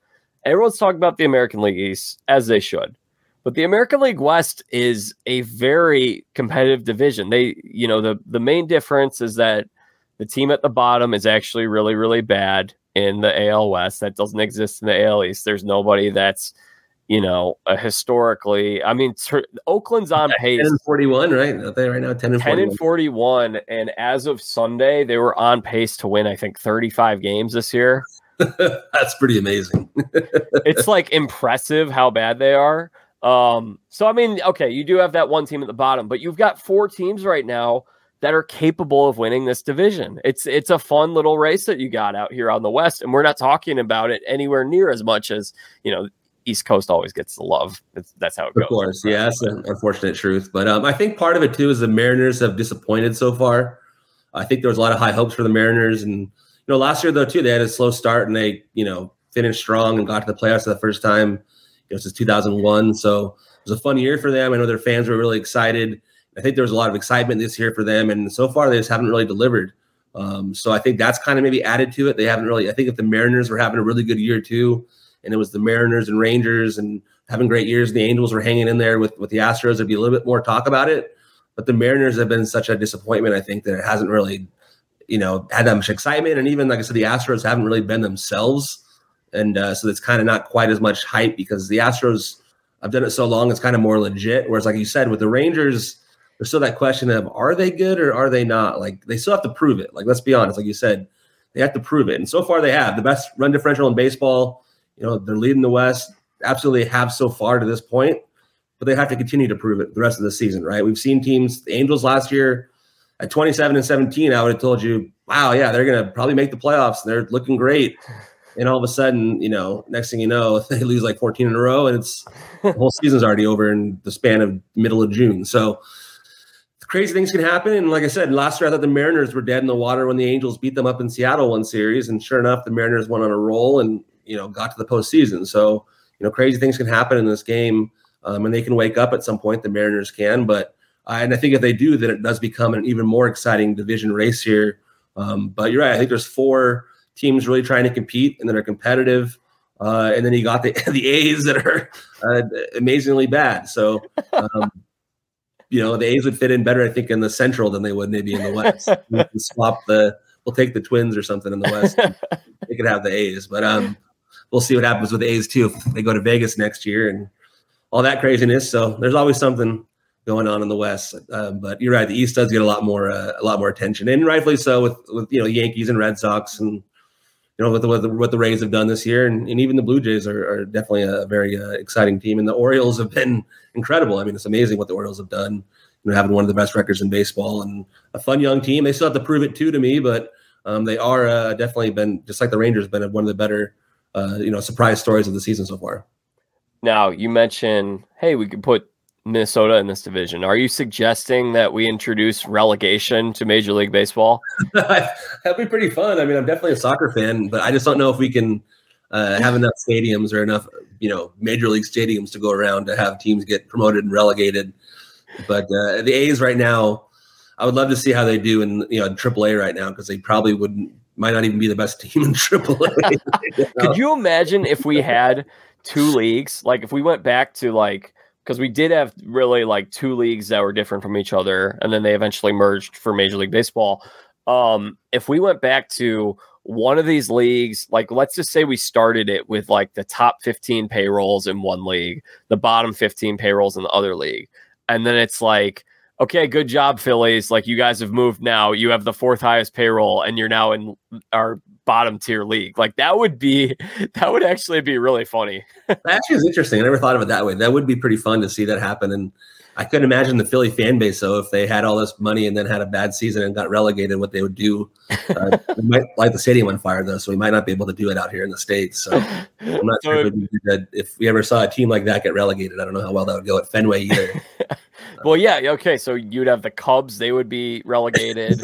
Everyone's talking about the American League East as they should. But the American League West is a very competitive division. They, you know, the the main difference is that the team at the bottom is actually really, really bad in the AL West. That doesn't exist in the AL East. There's nobody that's, you know, historically. I mean, ter- Oakland's on pace. 10 and 41, right? Are they right now 10 and 10 41. and 41. And as of Sunday, they were on pace to win, I think, 35 games this year. That's pretty amazing. it's like impressive how bad they are. Um, so I mean, okay, you do have that one team at the bottom, but you've got four teams right now that are capable of winning this division. It's it's a fun little race that you got out here on the West, and we're not talking about it anywhere near as much as you know. East Coast always gets the love. It's, that's how it goes. Of course, yeah, that's an unfortunate truth. But um, I think part of it too is the Mariners have disappointed so far. I think there was a lot of high hopes for the Mariners, and you know, last year though too, they had a slow start and they you know finished strong and got to the playoffs for the first time. You know, since 2001, so it was a fun year for them. I know their fans were really excited I think there was a lot of excitement this year for them, and so far they just haven't really delivered. Um, so I think that's kind of maybe added to it. They haven't really. I think if the Mariners were having a really good year too, and it was the Mariners and Rangers and having great years, the Angels were hanging in there with with the Astros. There'd be a little bit more talk about it. But the Mariners have been such a disappointment. I think that it hasn't really, you know, had that much excitement. And even like I said, the Astros haven't really been themselves, and uh, so it's kind of not quite as much hype because the Astros. I've done it so long; it's kind of more legit. Whereas, like you said, with the Rangers there's still that question of are they good or are they not? Like they still have to prove it. Like let's be honest, like you said, they have to prove it. And so far they have the best run differential in baseball. You know, they're leading the West. Absolutely have so far to this point, but they have to continue to prove it the rest of the season, right? We've seen teams, the Angels last year at 27 and 17, I would have told you, wow, yeah, they're gonna probably make the playoffs. They're looking great. And all of a sudden, you know, next thing you know, they lose like 14 in a row, and it's the whole season's already over in the span of middle of June. So crazy things can happen. And like I said, last year I thought the Mariners were dead in the water when the Angels beat them up in Seattle one series. And sure enough, the Mariners went on a roll and you know got to the postseason. So you know, crazy things can happen in this game, um, and they can wake up at some point. The Mariners can, but uh, and I think if they do, then it does become an even more exciting division race here. Um, but you're right. I think there's four teams really trying to compete and that are competitive. Uh, and then you got the the A's that are uh, amazingly bad. So um, you know, the A's would fit in better, I think, in the Central than they would maybe in the West. we can swap the, we'll take the Twins or something in the West. they could have the A's, but um, we'll see what happens with the A's too if they go to Vegas next year and all that craziness. So there's always something going on in the West. Um, but you're right, the East does get a lot more, uh, a lot more attention, and rightfully so with with you know Yankees and Red Sox and you know, what the, what the, what the Rays have done this year, and, and even the Blue Jays are, are definitely a very uh, exciting team. And the Orioles have been incredible. I mean, it's amazing what the Orioles have done. You know, having one of the best records in baseball and a fun young team. They still have to prove it too to me, but um, they are uh, definitely been just like the Rangers, been one of the better, uh, you know, surprise stories of the season so far. Now you mentioned, hey, we could put Minnesota in this division. Are you suggesting that we introduce relegation to Major League Baseball? That'd be pretty fun. I mean, I'm definitely a soccer fan, but I just don't know if we can uh, have enough stadiums or enough, you know, Major League stadiums to go around to have teams get promoted and relegated. But uh, the A's right now, I would love to see how they do in you know AAA right now because they probably wouldn't might not even be the best team in AAA. you know? Could you imagine if we had two leagues? Like if we went back to like because we did have really like two leagues that were different from each other, and then they eventually merged for Major League Baseball. Um, if we went back to one of these leagues, like let's just say we started it with like the top 15 payrolls in one league, the bottom 15 payrolls in the other league. And then it's like, okay, good job, Phillies. Like you guys have moved now. You have the fourth highest payroll and you're now in our bottom tier league. Like that would be that would actually be really funny. that actually is interesting. I never thought of it that way. That would be pretty fun to see that happen. And I couldn't imagine the Philly fan base though if they had all this money and then had a bad season and got relegated, what they would do. Uh, might light the stadium on fire though, so we might not be able to do it out here in the states. So I'm not so sure if, if we ever saw a team like that get relegated. I don't know how well that would go at Fenway either. well, yeah, okay. So you'd have the Cubs; they would be relegated.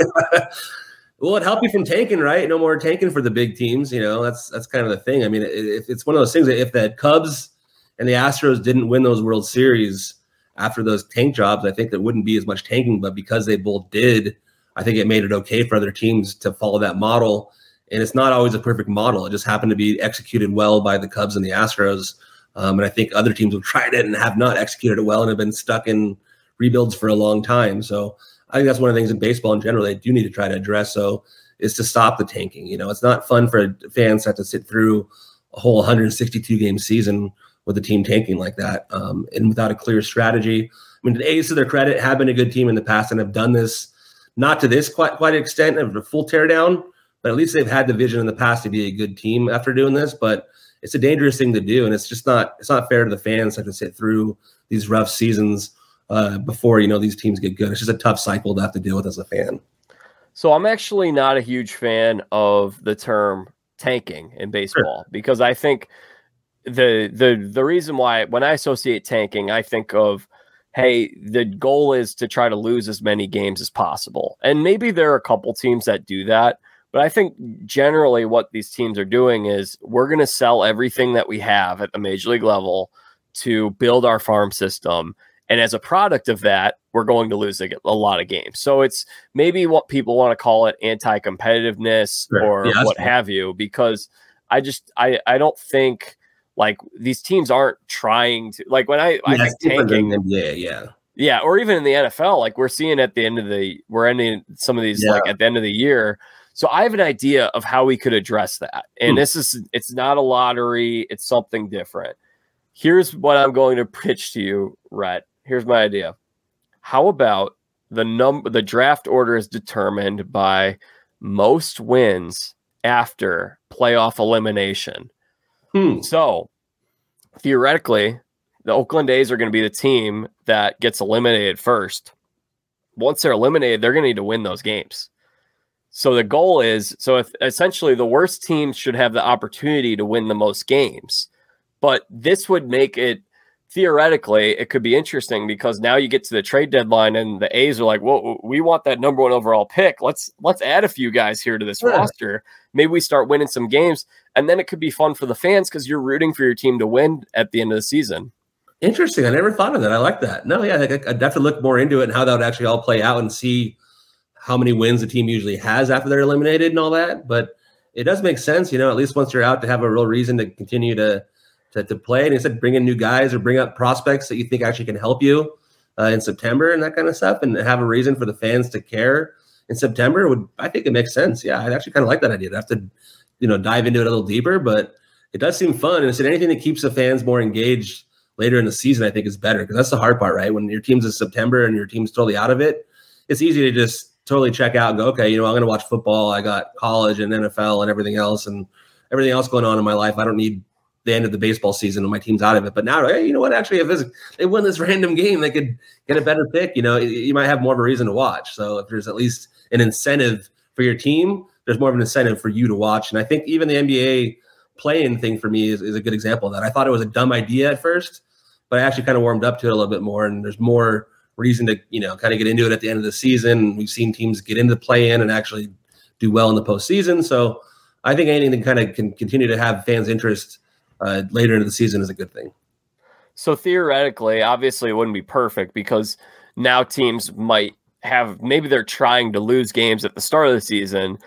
well, it help you from tanking, right? No more tanking for the big teams. You know, that's that's kind of the thing. I mean, it, it's one of those things that if the Cubs and the Astros didn't win those World Series after those tank jobs, I think there wouldn't be as much tanking. But because they both did, I think it made it okay for other teams to follow that model. And it's not always a perfect model. It just happened to be executed well by the Cubs and the Astros. Um, and I think other teams have tried it and have not executed it well and have been stuck in rebuilds for a long time. So I think that's one of the things in baseball in general they do need to try to address. So is to stop the tanking. You know, it's not fun for fans to have to sit through a whole 162 game season with a team tanking like that um, and without a clear strategy. I mean, the A's, to their credit, have been a good team in the past and have done this not to this quite quite extent of a full teardown, but at least they've had the vision in the past to be a good team after doing this. But it's a dangerous thing to do, and it's just not it's not fair to the fans to have to sit through these rough seasons uh, before you know these teams get good. It's just a tough cycle to have to deal with as a fan. So I'm actually not a huge fan of the term tanking in baseball sure. because I think the the the reason why when I associate tanking, I think of hey, the goal is to try to lose as many games as possible. And maybe there are a couple teams that do that, but I think generally what these teams are doing is we're going to sell everything that we have at the major league level to build our farm system. And as a product of that, we're going to lose a, a lot of games. So it's maybe what people want to call it anti competitiveness sure. or yeah, what have you, because I just, I, I don't think like these teams aren't trying to like when I yeah, I think tanking yeah yeah. Yeah or even in the NFL like we're seeing at the end of the we're ending some of these yeah. like at the end of the year. So I have an idea of how we could address that. And hmm. this is it's not a lottery it's something different. Here's what I'm going to pitch to you Rhett. Here's my idea. How about the number the draft order is determined by most wins after playoff elimination Hmm. So theoretically, the Oakland A's are going to be the team that gets eliminated first. Once they're eliminated, they're going to need to win those games. So the goal is so if essentially the worst teams should have the opportunity to win the most games. But this would make it theoretically it could be interesting because now you get to the trade deadline and the A's are like, "Well, we want that number 1 overall pick. Let's let's add a few guys here to this yeah. roster. Maybe we start winning some games and then it could be fun for the fans cuz you're rooting for your team to win at the end of the season." Interesting. I never thought of that. I like that. No, yeah, I, I'd have to look more into it and how that would actually all play out and see how many wins the team usually has after they're eliminated and all that, but it does make sense, you know, at least once you're out to have a real reason to continue to to, to play. And said, bring in new guys or bring up prospects that you think actually can help you uh, in September and that kind of stuff, and have a reason for the fans to care in September. Would I think it makes sense? Yeah, I actually kind of like that idea. I have to, you know, dive into it a little deeper, but it does seem fun. And I said anything that keeps the fans more engaged later in the season, I think is better because that's the hard part, right? When your team's in September and your team's totally out of it, it's easy to just totally check out and go, okay, you know, I'm going to watch football. I got college and NFL and everything else and everything else going on in my life. I don't need the end of the baseball season and my team's out of it. But now, hey, you know what? Actually, if they win this random game, they could get a better pick. You know, you might have more of a reason to watch. So if there's at least an incentive for your team, there's more of an incentive for you to watch. And I think even the NBA play-in thing for me is, is a good example of that. I thought it was a dumb idea at first, but I actually kind of warmed up to it a little bit more. And there's more reason to, you know, kind of get into it at the end of the season. We've seen teams get into the play in and actually do well in the postseason. So I think anything kind of can continue to have fans' interest uh, later in the season is a good thing. So theoretically, obviously, it wouldn't be perfect because now teams might have maybe they're trying to lose games at the start of the season,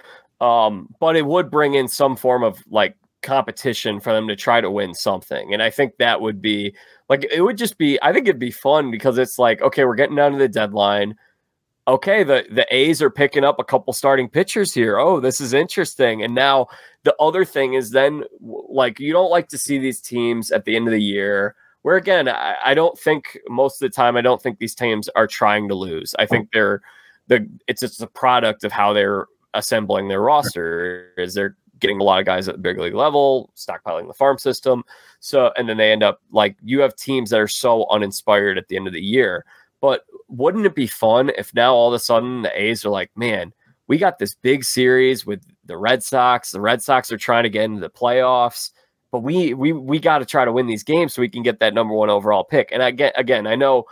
um, but it would bring in some form of like competition for them to try to win something. And I think that would be like it would just be. I think it'd be fun because it's like okay, we're getting down to the deadline. Okay, the the A's are picking up a couple starting pitchers here. Oh, this is interesting. And now the other thing is then like you don't like to see these teams at the end of the year where again, I, I don't think most of the time I don't think these teams are trying to lose. I think they're the it's just a product of how they're assembling their roster is they're getting a lot of guys at the big league level, stockpiling the farm system. So, and then they end up like you have teams that are so uninspired at the end of the year. But wouldn't it be fun if now all of a sudden the A's are like, man, we got this big series with the Red Sox. The Red Sox are trying to get into the playoffs, but we we we got to try to win these games so we can get that number one overall pick. And I get again, I know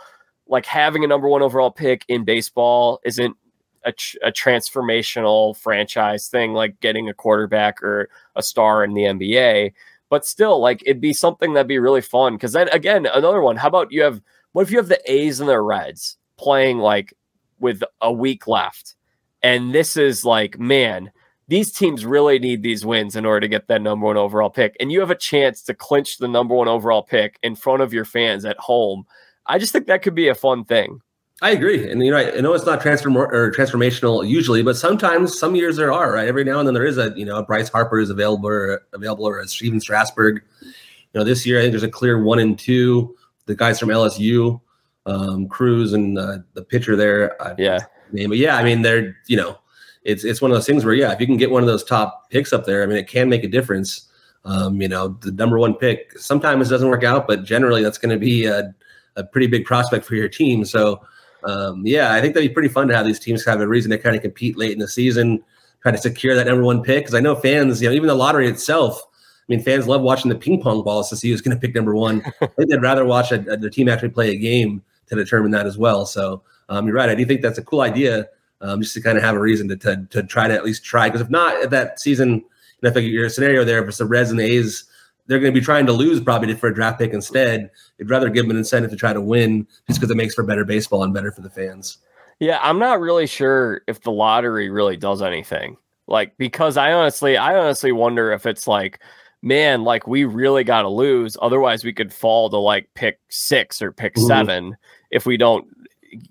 like having a number one overall pick in baseball isn't a, a, transformational franchise thing like getting a quarterback or a star in the NBA. But still, like it'd be something that'd be really fun. Because then again, another one. How about you have what if you have the A's and the Reds playing like with a week left, and this is like, man, these teams really need these wins in order to get that number one overall pick, and you have a chance to clinch the number one overall pick in front of your fans at home. I just think that could be a fun thing. I agree, and you know, I know it's not transform or transformational usually, but sometimes, some years there are. Right, every now and then there is a you know Bryce Harper is available or available or a Stephen Strasburg. You know, this year I think there's a clear one and two. The guys from LSU, um, Crews and uh, the pitcher there. I yeah, name, but yeah, I mean they're you know, it's it's one of those things where yeah, if you can get one of those top picks up there, I mean it can make a difference. Um, you know, the number one pick sometimes it doesn't work out, but generally that's going to be a, a pretty big prospect for your team. So um, yeah, I think that'd be pretty fun to have these teams have a reason to kind of compete late in the season, try to secure that number one pick. Because I know fans, you know, even the lottery itself. I mean, fans love watching the ping pong balls to see who's going to pick number one. I think they'd rather watch a, a, the team actually play a game to determine that as well. So um, you're right. I do think that's a cool idea, um, just to kind of have a reason to, to, to try to at least try. Because if not, at that season, you know, if your scenario there, if it's the Reds and the A's they're going to be trying to lose probably for a draft pick instead. You'd rather give them an incentive to try to win just because it makes for better baseball and better for the fans. Yeah, I'm not really sure if the lottery really does anything. Like because I honestly, I honestly wonder if it's like, man, like we really got to lose, otherwise we could fall to like pick six or pick mm-hmm. seven if we don't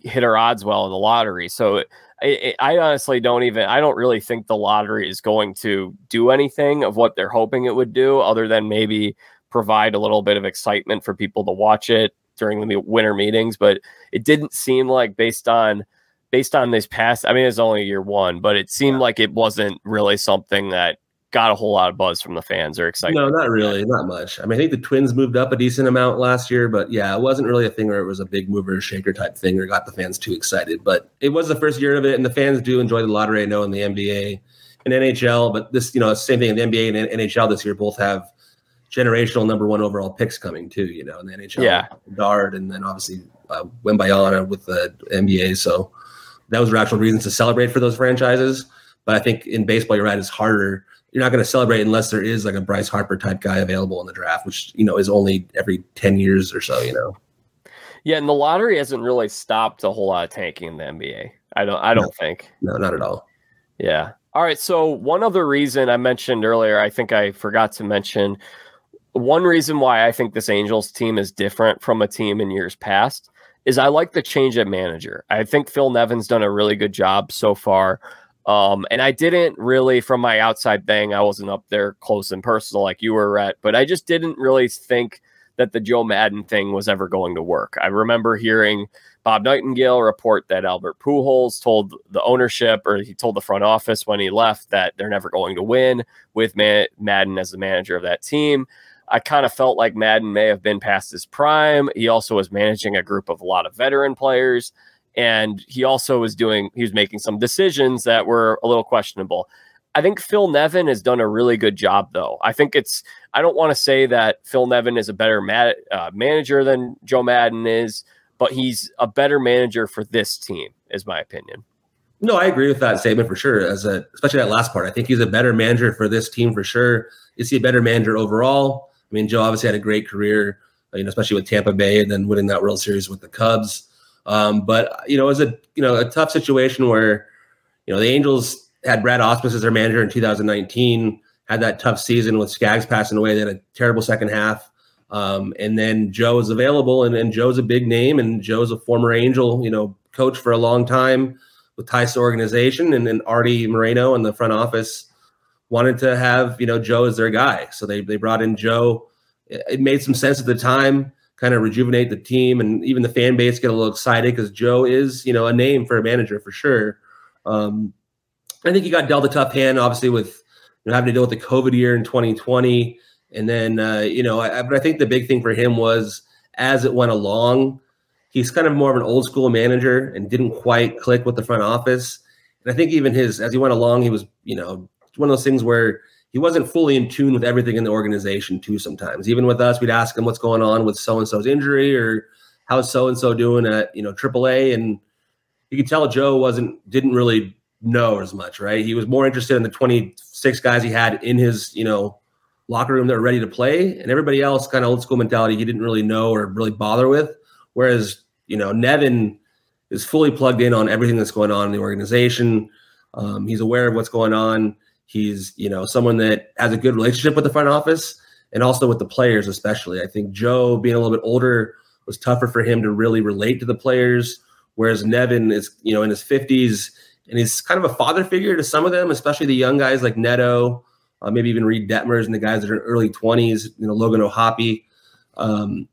hit our odds well in the lottery. So I, I, honestly don't even I don't really think the lottery is going to do anything of what they're hoping it would do, other than maybe provide a little bit of excitement for people to watch it during the winter meetings. But it didn't seem like based on based on this past. I mean, it's only year one, but it seemed like it wasn't really something that got a whole lot of buzz from the fans or excitement. No, not really, not much. I mean, I think the Twins moved up a decent amount last year, but yeah, it wasn't really a thing where it was a big mover shaker type thing or got the fans too excited. But it was the first year of it, and the fans do enjoy the lottery. I know in the NBA and NHL, but this, you know, same thing in the NBA and NHL this year both have generational number one overall picks coming too. You know, in the NHL, yeah, Dart, and then obviously uh, with the NBA. So that was actual reasons to celebrate for those franchises. But I think in baseball, you're right, it's harder you're not going to celebrate unless there is like a Bryce Harper type guy available in the draft, which you know is only every ten years or so. You know. Yeah, and the lottery hasn't really stopped a whole lot of tanking in the NBA. I don't. I don't no, think. No, not at all. Yeah. All right. So one other reason I mentioned earlier, I think I forgot to mention one reason why I think this Angels team is different from a team in years past is I like the change at manager. I think Phil Nevin's done a really good job so far um, and I didn't really, from my outside thing, I wasn't up there close and personal like you were at, but I just didn't really think that the Joe Maddon thing was ever going to work. I remember hearing Bob Nightingale report that Albert Pujols told the ownership, or he told the front office when he left, that they're never going to win with Maddon as the manager of that team. I kind of felt like Maddon may have been past his prime. He also was managing a group of a lot of veteran players and he also was doing he was making some decisions that were a little questionable. I think Phil Nevin has done a really good job, though. I think it's I don't want to say that Phil Nevin is a better uh, manager than Joe Maddon is, but he's a better manager for this team, is my opinion. No, I agree with that statement for sure. As a especially that last part, I think he's a better manager for this team for sure. Is he a better manager overall? I mean, Joe obviously had a great career, you know, especially with Tampa Bay and then winning that World Series with the Cubs. Um, but you know, it was a you know a tough situation where you know the Angels had Brad Ausmus as their manager in 2019, had that tough season with Skaggs passing away. They had a terrible second half. Um, and then Joe is available, and, and Joe's a big name, and Joe's a former Angel, you know, coach for a long time. with to organization, and then Arte Moreno in the front office wanted to have you know Joe as their guy, so they they brought in Joe. It made some sense at the time, kind of rejuvenate the team, and even the fan base get a little excited because Joe is you know a name for a manager for sure. Um, I think he got dealt a tough hand, obviously with you know, having to deal with the COVID year in 2020, and then uh, you know, I, but I think the big thing for him was as it went along, he's kind of more of an old school manager and didn't quite click with the front office. And I think even his as he went along, he was you know one of those things where he wasn't fully in tune with everything in the organization too sometimes. Even with us we'd ask him what's going on with so and so's injury or how's so and so doing at you know AAA and you could tell Joe wasn't didn't really know as much right? He was more interested in the 26 guys he had in his you know locker room that were ready to play and everybody else kind of old school mentality he didn't really know or really bother with. Whereas you know Nevin is fully plugged in on everything that's going on in the organization. Um, he's aware of what's going on He's, you know, someone that has a good relationship with the front office and also with the players, especially. I think Joe, being a little bit older, was tougher for him to really relate to the players, whereas Nevin is, you know, in his 50s and he's kind of a father figure to some of them, especially the young guys like Neto, uh, maybe even Reid Detmers and the guys that are in early 20s, you know, Logan O'Hoppe. Um,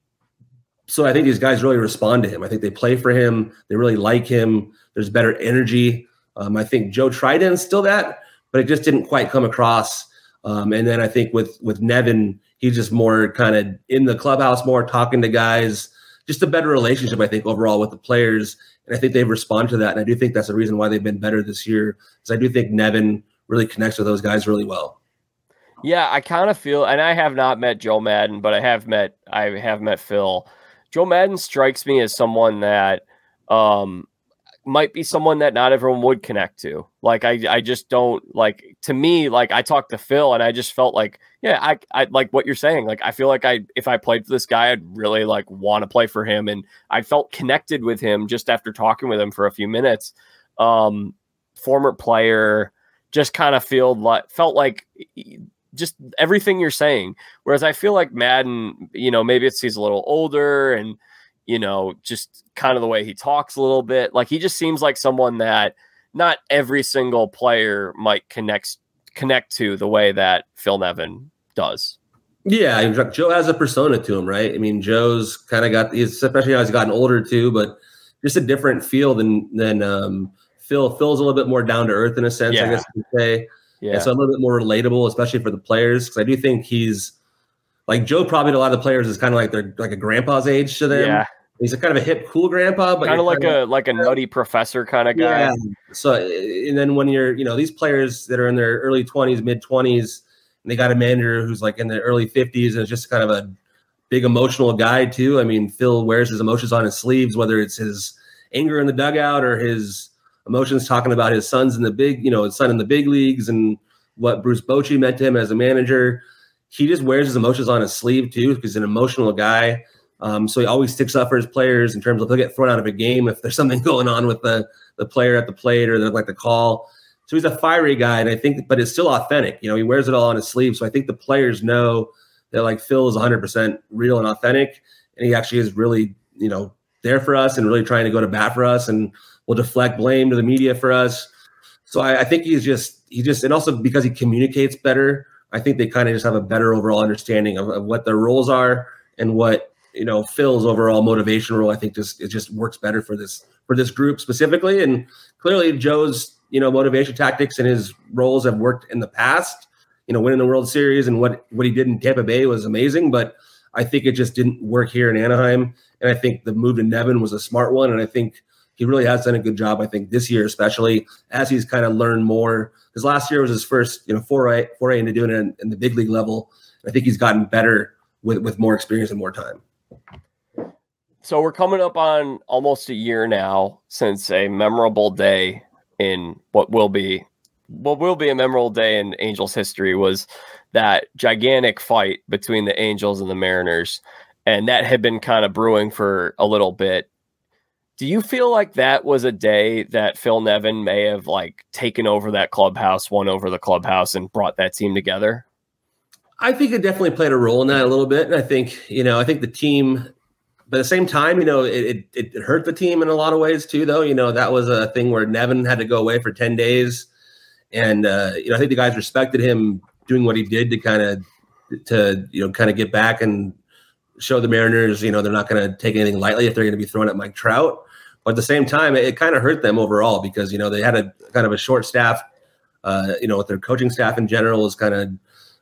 so I think these guys really respond to him. I think they play for him. They really like him. There's better energy. Um, I think Joe tried still that, but it just didn't quite come across. Um, and then I think with with Nevin, he's just more kind of in the clubhouse, more talking to guys, just a better relationship, I think, overall with the players. And I think they've responded to that. And I do think that's the reason why they've been better this year. Because I do think Nevin really connects with those guys really well. Yeah, I kind of feel, and I have not met Joe Maddon, but I have met I have met Phil. Joe Maddon strikes me as someone that um, might be someone that not everyone would connect to. Like I, I just don't like to me, like I talked to Phil and I just felt like, yeah, I, I like what you're saying. Like I feel like I, if I played for this guy, I'd really like want to play for him. And I felt connected with him just after talking with him for a few minutes. Um, former player, just kind of feel like felt like just everything you're saying. Whereas I feel like Maddon you know, maybe it's he's a little older and you know, just kind of the way he talks a little bit. Like he just seems like someone that not every single player might connect connect to the way that Phil Nevin does. Yeah, Joe has a persona to him, right? I mean, Joe's kind of got, especially as he's gotten older too, but just a different feel than than um, Phil. Phil's a little bit more down to earth in a sense, yeah. I guess you could say. Yeah. And so a little bit more relatable, especially for the players, because I do think he's like Joe probably to a lot of the players is kind of like they're like a grandpa's age to them. Yeah. He's a kind of a hip, cool grandpa, but kind of like a like a nutty professor kind of guy. Yeah. So, eh, and then when you're, you know, these players that are in their early twenties, mid twenties, and they got a manager who's like in their early fifties, and it's just kind of a big emotional guy too. I mean, Phil wears his emotions on his sleeves, whether it's his anger in the dugout or his emotions talking about his sons in the big, you know, his son in the big leagues and what Bruce Bochy meant to him as a manager he just wears his emotions on his sleeve too because he's an emotional guy. Um, so he always sticks up for his players in terms of they'll get thrown out of a game if there's something going on with the the player at the plate or they like the call. So he's a fiery guy, and I think, but it's still authentic. You know, he wears it all on his sleeve. So I think the players know that like Phil is 100% real and authentic, and he actually is really, you know, there for us and really trying to go to bat for us, and will deflect blame to the media for us. So I, I think he's just he just, and also because he communicates better I think they kind of just have a better overall understanding of, of, what their roles are and what you know Phil's overall motivation role. I think just it just works better for this for this group specifically. And clearly, Joe's you know motivation tactics and his roles have worked in the past. You know, winning the World Series and what what he did in Tampa Bay was amazing, but I think it just didn't work here in Anaheim. And I think the move to Nevin was a smart one. And I think he really has done a good job. I think this year, especially as he's kind of learned more because last year was his first, you know, foray foray into doing it in, in the big league level. I think he's gotten better with with more experience and more time. So we're coming up on almost a year now since a memorable day in what will be what will be a memorable day in Angels history was that gigantic fight between the Angels and the Mariners. And that had been kind of brewing for a little bit. Do you feel like that was a day that Phil Nevin may have like taken over that clubhouse, won over the clubhouse, and brought that team together? I think it definitely played a role in that a little bit. And I think, you know, I think the team but at the same time, you know, it, it, it hurt the team in a lot of ways too. Though you know that was a thing where Nevin had to go away for ten days, and uh, you know I think the guys respected him doing what he did to kind of to you know kind of get back and show the Mariners, you know, they're not going to take anything lightly if they're going to be throwing at Mike Trout. But at the same time, it, it kind of hurt them overall because you know they had a kind of a short staff. Uh, you know, with their coaching staff in general is kind of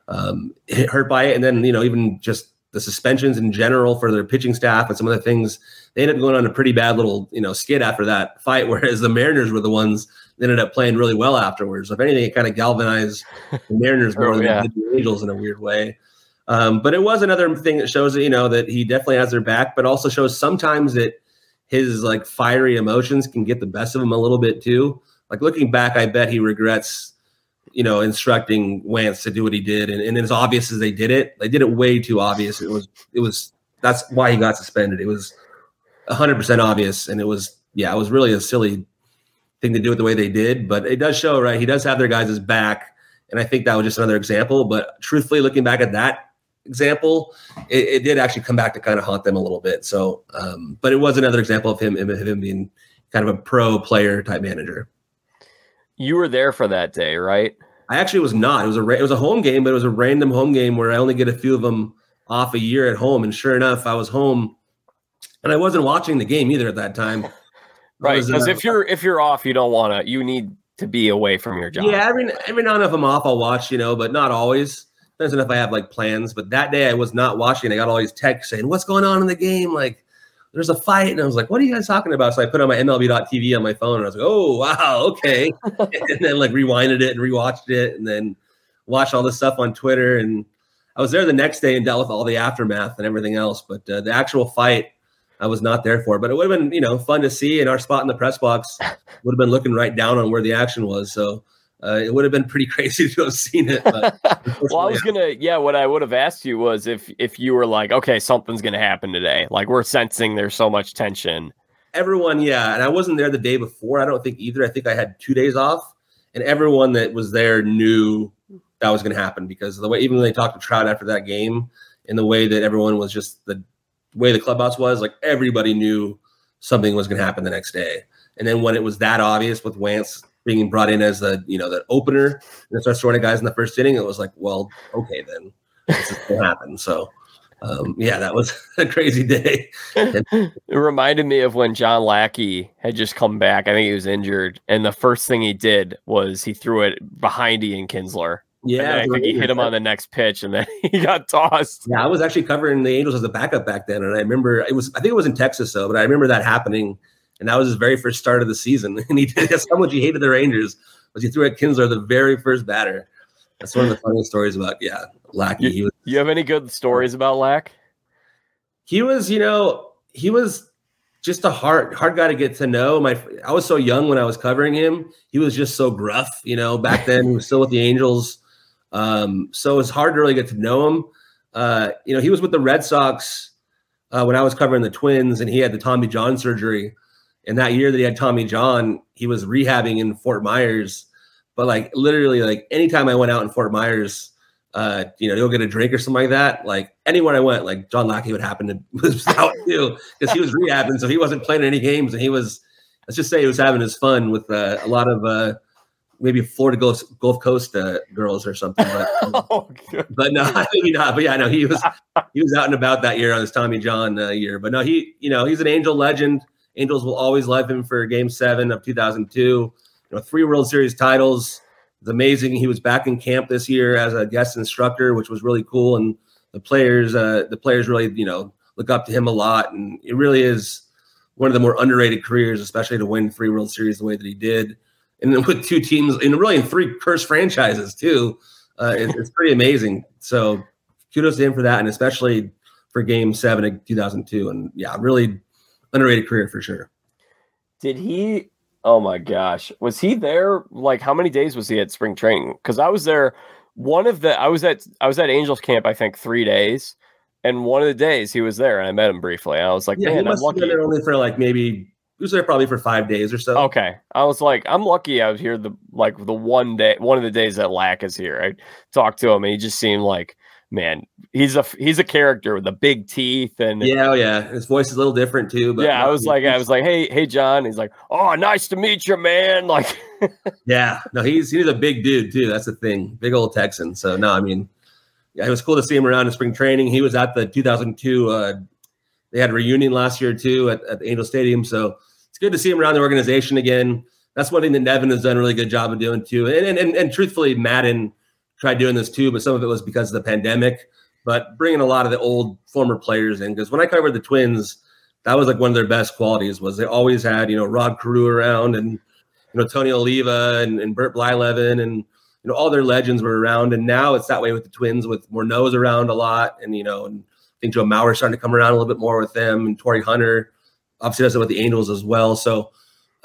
um, hurt by it, and then you know even just the suspensions in general for their pitching staff and some of the things they ended up going on a pretty bad little you know skid after that fight whereas the mariners were the ones that ended up playing really well afterwards if anything it kind of galvanized the mariners more oh, than yeah. the angels in a weird way um, but it was another thing that shows that you know that he definitely has their back but also shows sometimes that his like fiery emotions can get the best of him a little bit too like looking back i bet he regrets you know, instructing Wantz to do what he did, and, and as obvious as they did it, they did it way too obvious. It was, it was. That's why he got suspended. It was hundred percent obvious, and it was, yeah, it was really a silly thing to do it the way they did. But it does show, right? He does have their guys' back, and I think that was just another example. But truthfully, looking back at that example, it, it did actually come back to kind of haunt them a little bit. So, um, but it was another example of him, him being kind of a pro player type manager. You were there for that day, right? I actually was not. It was a it was a home game, but it was a random home game where I only get a few of them off a year at home. And sure enough, I was home, and I wasn't watching the game either at that time. Right, because uh, if you're if you're off, you don't want to. You need to be away from your job. Yeah, every every now and if I'm off, I'll watch. You know, but not always. On if I have like plans. But that day, I was not watching. I got all these texts saying, "What's going on in the game?" Like there's a fight. And I was like, what are you guys talking about? So I put on my MLB.tv on my phone and I was like, oh, wow, okay. and then like rewinded it and rewatched it and then watched all this stuff on Twitter. And I was there the next day and dealt with all the aftermath and everything else. But uh, the actual fight, I was not there for. But it would have been, you know, fun to see. And our spot in the press box would have been looking right down on where the action was. So uh, it would have been pretty crazy to have seen it. well, I was gonna, yeah. What I would have asked you was if if you were like, okay, something's gonna happen today. Like we're sensing there's so much tension. Everyone, yeah, and I wasn't there the day before. I don't think either. I think I had two days off, and everyone that was there knew that was going to happen because the way even when they talked to Trout after that game, and the way that everyone was just the way the clubhouse was, like everybody knew something was going to happen the next day. And then when it was that obvious with Wantz being brought in as the you know the opener and starts throwing guys in the first inning, it was like, well, okay, then this is what happened. So. Um, yeah, that was a crazy day. it reminded me of when John Lackey had just come back. I think he was injured, and the first thing he did was he threw it behind Ian Kinsler. Yeah, I think he hit him on the next pitch, and then he got tossed. Yeah, I was actually covering the Angels as a backup back then, and I remember it was I think it was in Texas though, but I remember that happening and that was his very first start of the season. And he did that's how much he hated the Rangers was he threw at Kinsler the very first batter. That's one of the funny stories about yeah Lackey. You, was, you have any good stories about Lack? He was, you know, he was just a hard hard guy to get to know. My I was so young when I was covering him. He was just so gruff, you know. Back then, he was still with the Angels, um, so it's hard to really get to know him. Uh, you know, he was with the Red Sox uh, when I was covering the Twins, and he had the Tommy John surgery. And that year that he had Tommy John, he was rehabbing in Fort Myers. But like literally, like anytime I went out in Fort Myers, uh, you know, go get a drink or something like that. Like anywhere I went, like John Lackey would happen to was out too because he was rehabbing, so he wasn't playing any games, and he was let's just say he was having his fun with uh, a lot of uh, maybe Florida Gulf, Gulf Coast uh, girls or something. But, oh, but no, maybe not. But yeah, no, he was he was out and about that year on his Tommy John uh, year. But no, he you know he's an Angel legend. Angels will always love him for Game Seven of 2002. You know, three World Series titles. It's amazing. He was back in camp this year as a guest instructor, which was really cool. And the players, uh, the players really, you know, look up to him a lot. And it really is one of the more underrated careers, especially to win three World Series the way that he did, and then with two teams, and really in three cursed franchises too. Uh, it, it's pretty amazing. So kudos to him for that, and especially for Game Seven of 2002. And yeah, really underrated career for sure. Did he? Oh my gosh, was he there? Like, how many days was he at spring training? Because I was there. One of the I was at I was at Angels camp. I think three days, and one of the days he was there, and I met him briefly. I was like, yeah, man, I'm lucky. Been there only for like maybe he was there probably for five days or so. Okay, I was like, I'm lucky I was here the like the one day, one of the days that Lack is here. I talked to him, and he just seemed like man, he's a he's a character with the big teeth and yeah, oh yeah, his voice is a little different too. But yeah, I was like, I was like, hey, hey, John. He's like, oh, nice to meet you, man. Like, yeah, no, he's he's a big dude too. That's the thing, big old Texan. So no, I mean, yeah, it was cool to see him around in spring training. He was at the 2002. Uh, they had a reunion last year too at, at the Angel Stadium. So it's good to see him around the organization again. That's one thing that Nevin has done a really good job of doing too. And and and, and truthfully, Maddon tried doing this too, but some of it was because of the pandemic. But bringing a lot of the old former players in because when I covered the Twins, that was like one of their best qualities was they always had you know Rod Carew around and you know Tony Oliva and, and Bert Blyleven and you know all their legends were around. And now it's that way with the Twins with Morneau's around a lot and you know and I think Joe Mauer starting to come around a little bit more with them and Torii Hunter obviously does it with the Angels as well. So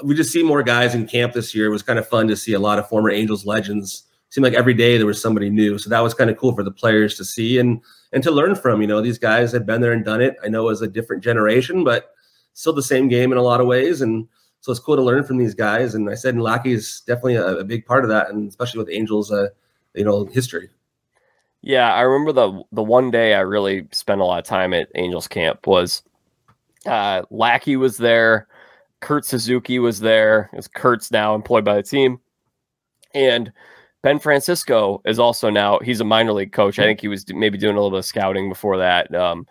we just see more guys in camp this year. It was kind of fun to see a lot of former Angels legends seemed like every day there was somebody new. So that was kind of cool for the players to see and and to learn from. You know, these guys had been there and done it. I know it was a different generation, but still the same game in a lot of ways. And so it's cool to learn from these guys. And I said, and Lackey is definitely a, a, big part of that, and especially with Angels, uh, you know, history. Yeah, I remember the the one day I really spent a lot of time at Angels camp was uh, Lackey was there, Kurt Suzuki was there. As Kurt's now employed by the team, and Ben Francisco is also now he's a minor league coach. I think he was maybe doing a little bit of scouting before that. Um,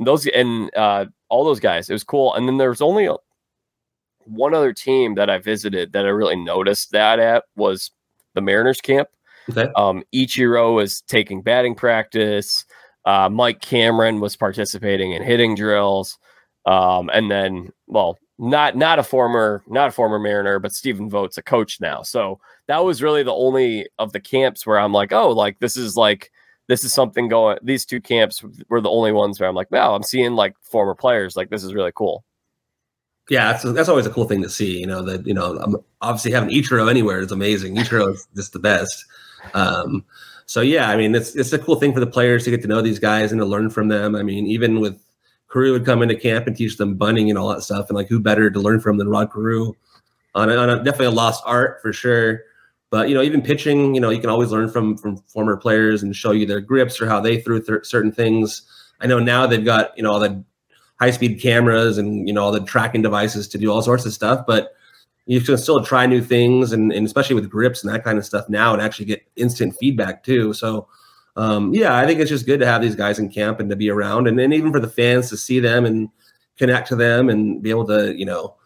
those and uh, all those guys, it was cool. And then there's only one other team that I visited that I really noticed that at was the Mariners camp. Okay. Um, Ichiro was taking batting practice. Uh, Mike Cameron was participating in hitting drills. Um, and then, well, not not a former not a former Mariner, but Stephen Vogt's a coach now. So that was really the only of the camps where I'm like, oh, like this is like this is something going. These two camps were the only ones where I'm like, wow, I'm seeing like former players. Like this is really cool. Yeah, that's, that's always a cool thing to see. You know that you know I'm obviously having Ichiro anywhere is amazing. Ichiro is just the best. Um, so yeah, I mean it's it's a cool thing for the players to get to know these guys and to learn from them. I mean, even with Carew would come into camp and teach them bunting and all that stuff, and like who better to learn from than Rod Carew on a, on a definitely a lost art for sure. But you know, even pitching, you know, you can always learn from from former players and show you their grips or how they threw th- certain things. I know now they've got you know all the high speed cameras and you know all the tracking devices to do all sorts of stuff, but you can still try new things and, and especially with grips and that kind of stuff now and actually get instant feedback too. So um, yeah, I think it's just good to have these guys in camp and to be around and, and even for the fans to see them and connect to them and be able to, you know,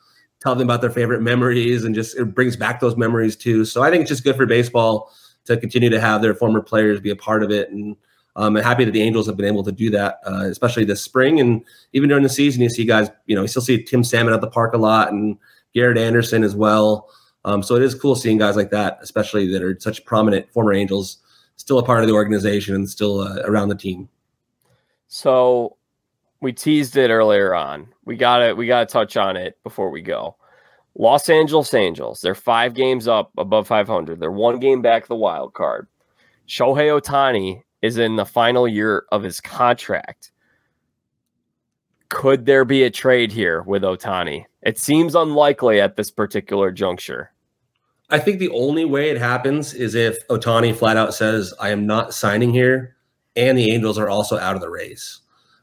tell them about their favorite memories and just it brings back those memories too. So I think it's just good for baseball to continue to have their former players be a part of it. And um, I'm happy that the Angels have been able to do that, uh, especially this spring. And even during the season, you see guys, you know, you still see Tim Salmon at the park a lot and Garrett Anderson as well. Um, so it is cool seeing guys like that, especially that are such prominent former Angels, still a part of the organization and still uh, around the team. So we teased it earlier on. We got to we got to touch on it before we go. Los Angeles Angels, they're five games up above 500. They're one game back the wild card. Shohei Ohtani is in the final year of his contract. Could there be a trade here with Ohtani? It seems unlikely at this particular juncture. I think the only way it happens is if Ohtani flat out says, I am not signing here, and the Angels are also out of the race.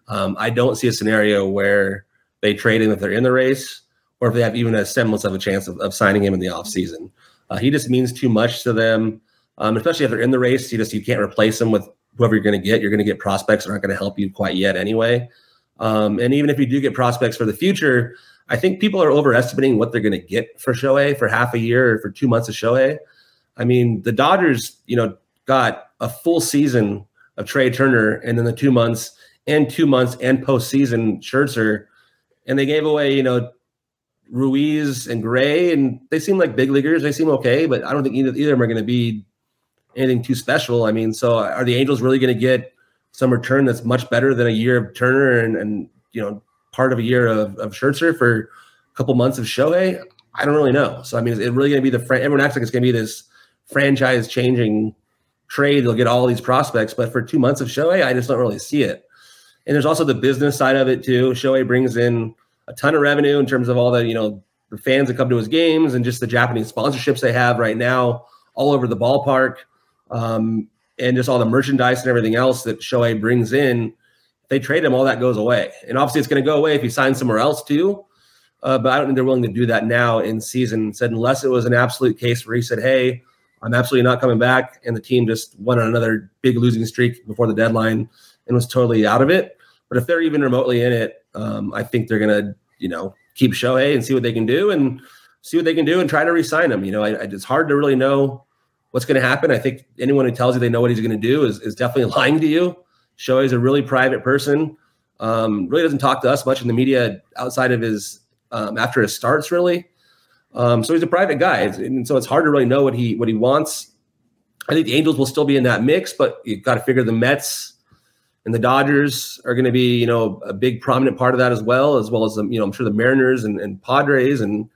Um, I don't see a scenario where they trade him if they're in the race or if they have even a semblance of a chance of, of signing him in the offseason. Uh, he just means too much to them, um, especially if they're in the race. You just you can't replace him with whoever you're going to get. You're going to get prospects that aren't going to help you quite yet anyway. Um, and even if you do get prospects for the future, I think people are overestimating what they're going to get for Shohei for half a year or for two months of Shohei. I mean, the Dodgers, you know, got a full season of Trea Turner, and then the two months and two months and postseason Scherzer, and they gave away, you know, Ruiz and Gray, and they seem like big leaguers. They seem okay, but I don't think either, either of them are going to be anything too special. I mean, so are the Angels really going to get some return that's much better than a year of Turner and, and you know part of a year of, of Scherzer for a couple months of Shohei? I don't really know. So I mean, is it really going to be the fran- everyone acts like it's going to be this franchise changing trade? They'll get all these prospects, but for two months of Shohei, I just don't really see it. And there's also the business side of it too. Shohei brings in a ton of revenue in terms of all the, you know, the fans that come to his games and just the Japanese sponsorships they have right now all over the ballpark. Um, and just all the merchandise and everything else that Shohei brings in, they trade him, all that goes away. And obviously, it's going to go away if he signs somewhere else too. Uh, but I don't think they're willing to do that now in season. Said unless it was an absolute case where he said, "Hey, I'm absolutely not coming back," and the team just went on another big losing streak before the deadline and was totally out of it. But if they're even remotely in it, um, I think they're gonna, you know, keep Shohei and see what they can do and see what they can do and try to resign him. You know, I, I, it's hard to really know what's going to happen. I think anyone who tells you they know what he's going to do is, is definitely lying to you. Shohei's a really private person. Um, really doesn't talk to us much in the media outside of his um, after his starts, really. Um, so he's a private guy, and so it's hard to really know what he what he wants. I think the Angels will still be in that mix, but you've got to figure the Mets and the Dodgers are going to be, you know, a big prominent part of that as well, as well as you know, I'm sure the Mariners and, and Padres, and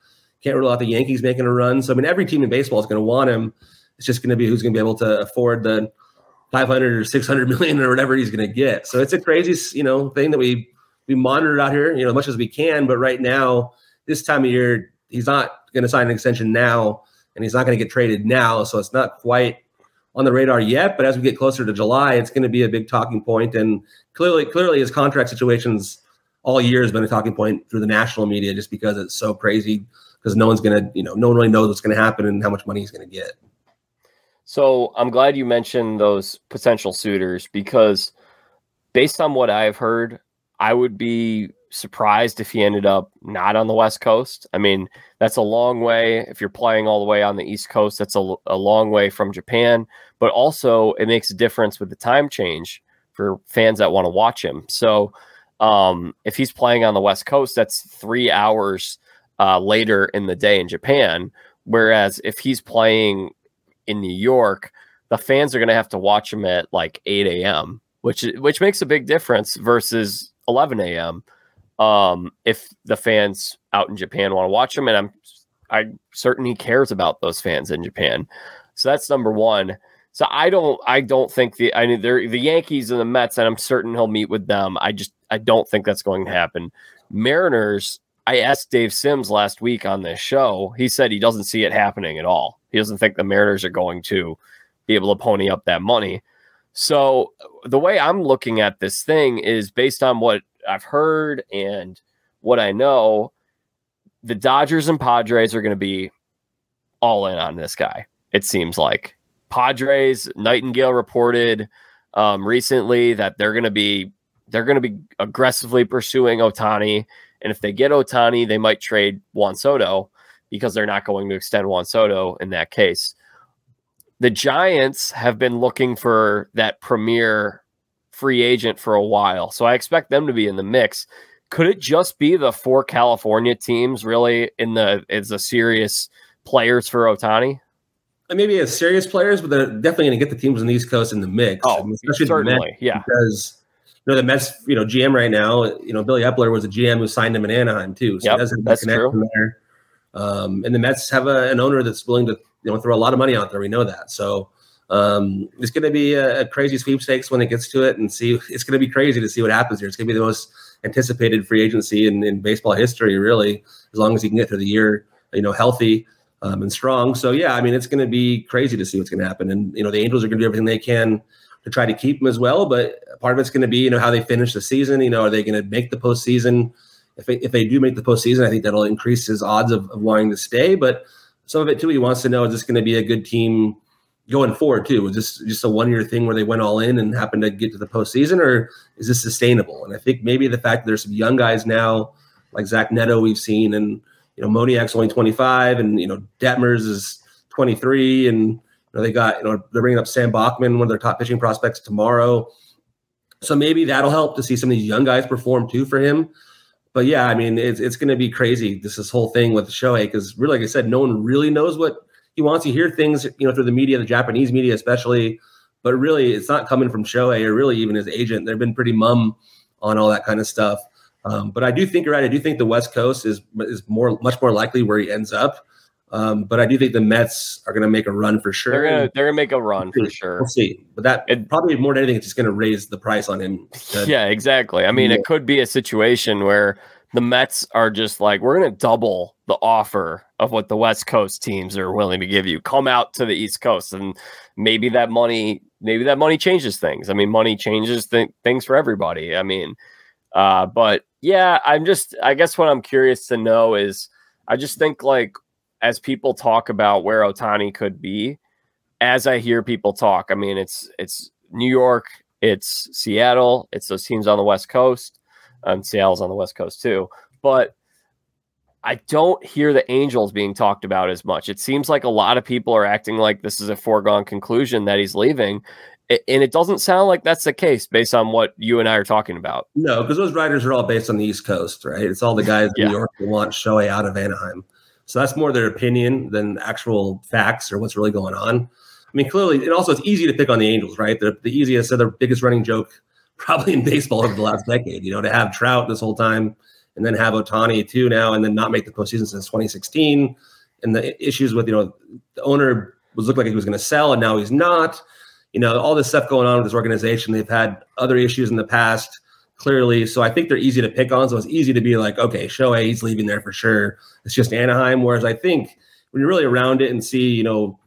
can't rule out the Yankees making a run. So I mean, every team in baseball is going to want him. It's just going to be who's going to be able to afford the 500 or 600 million or whatever he's going to get. So it's a crazy, you know, thing that we we monitor out here, you know, as much as we can. But right now, this time of year, he's not going to sign an extension now, and he's not going to get traded now. So it's not quite on the radar yet. But as we get closer to July, it's going to be a big talking point. And clearly, clearly, his contract situations all year has been a talking point through the national media, just because it's so crazy. Because no one's going to, you know, no one really knows what's going to happen and how much money he's going to get. So I'm glad you mentioned those potential suitors because, based on what I've heard, I would be surprised if he ended up not on the West Coast. I mean, that's a long way. If you're playing all the way on the East Coast, that's a, a long way from Japan. But also, it makes a difference with the time change for fans that want to watch him. So, um, if he's playing on the West Coast, that's three hours uh, later in the day in Japan. Whereas if he's playing in New York, the fans are going to have to watch him at like 8 a.m., which which makes a big difference versus 11 a.m. Um, if the fans out in Japan want to watch him, and I'm I'm certain he cares about those fans in Japan. So that's number one. So I don't I don't think the I mean they're the Yankees and the Mets, and I'm certain he'll meet with them. I just I don't think that's going to happen. Mariners, I asked Dave Sims last week on this show. He said he doesn't see it happening at all. He doesn't think the Mariners are going to be able to pony up that money. So the way I'm looking at this thing is based on what I've heard and what I know, the Dodgers and Padres are going to be all in on this guy. It seems like Padres Nightengale reported um, recently that they're going to be they're going to be aggressively pursuing Ohtani, and if they get Ohtani, they might trade Juan Soto because they're not going to extend Juan Soto in that case the Giants have been looking for that premier free agent for a while. So I expect them to be in the mix. Could it just be the four California teams really in the as a serious players for Ohtani? Maybe as serious players, but they're definitely going to get the teams on the East Coast in the mix. Oh, I mean, especially certainly, Mets, yeah. Because know the Mets, you know GM right now, you know Billy Eppler was a GM who signed him in Anaheim too. So yep, that's true. There. Um, and the Mets have a, an owner that's willing to you know throw a lot of money out there. We know that. So um, it's going to be a, a, crazy sweepstakes when it gets to it, and see. It's going to be crazy to see what happens here. It's going to be the most anticipated free agency in, in baseball history, really, as long as he can get through the year, you know, healthy um, and strong. So yeah, I mean, it's going to be crazy to see what's going to happen, and you know, the Angels are going to do everything they can to try to keep him as well. But part of it's going to be, you know, how they finish the season. You know, are they going to make the postseason? If they, if they do make the postseason, I think that'll increase his odds of, of wanting to stay. But some of it too, he wants to know is this going to be a good team going forward too? Is this just a one year thing where they went all in and happened to get to the postseason, or is this sustainable? And I think maybe the fact that there's some young guys now, like Zach Neto, we've seen, and you know Moniak's only 25, and you know Detmers is 23, and you know they got you know they're bringing up Sam Bachman, one of their top pitching prospects tomorrow. So maybe that'll help to see some of these young guys perform too for him but yeah, I mean, it's it's going to be crazy. This this whole thing with Shohei because really, like I said, no one really knows what he wants. You hear things, you know, through the media, the Japanese media especially, but really, it's not coming from Shohei or really even his agent. They've been pretty mum on all that kind of stuff. Um, but I do think you're right. I do think the West Coast is is more much more likely where he ends up. Um, but I do think the Mets are going to make a run for sure. They're going to they're gonna make a run for sure. We'll see. But that it, probably more than anything, it's just going to raise the price on him. Yeah, exactly. I mean, yeah. it could be a situation where the Mets are just like, we're going to double the offer of what the West Coast teams are willing to give you. Come out to the East Coast, and maybe that money, maybe that money changes things. I mean, money changes th- things for everybody. I mean, uh, but yeah, I'm just, I guess what I'm curious to know is, I just think like as people talk about where Ohtani could be, as I hear people talk, I mean, it's it's New York, it's Seattle, it's those teams on the West Coast, and Seattle's on the West Coast too. But I don't hear the Angels being talked about as much. It seems like a lot of people are acting like this is a foregone conclusion that he's leaving. And it doesn't sound like that's the case based on what you and I are talking about. No, because those writers are all based on the East Coast, right? It's all the guys in. New York who want Shohei out of Anaheim. So that's more their opinion than actual facts or what's really going on. I mean, clearly, and also it's easy to pick on the Angels, right? They're the easiest, they're the biggest running joke probably in baseball over the last decade. You know, to have Trout this whole time and then have Ohtani too now, and then not make the postseason since 2016, and the issues with you know the owner was looked like he was going to sell, and now he's not. You know, all this stuff going on with this organization. They've had other issues in the past, clearly. So I think they're easy to pick on. So it's easy to be like, okay, Shohei, he's leaving there for sure. It's just Anaheim. Whereas I think when you're really around it and see, you know,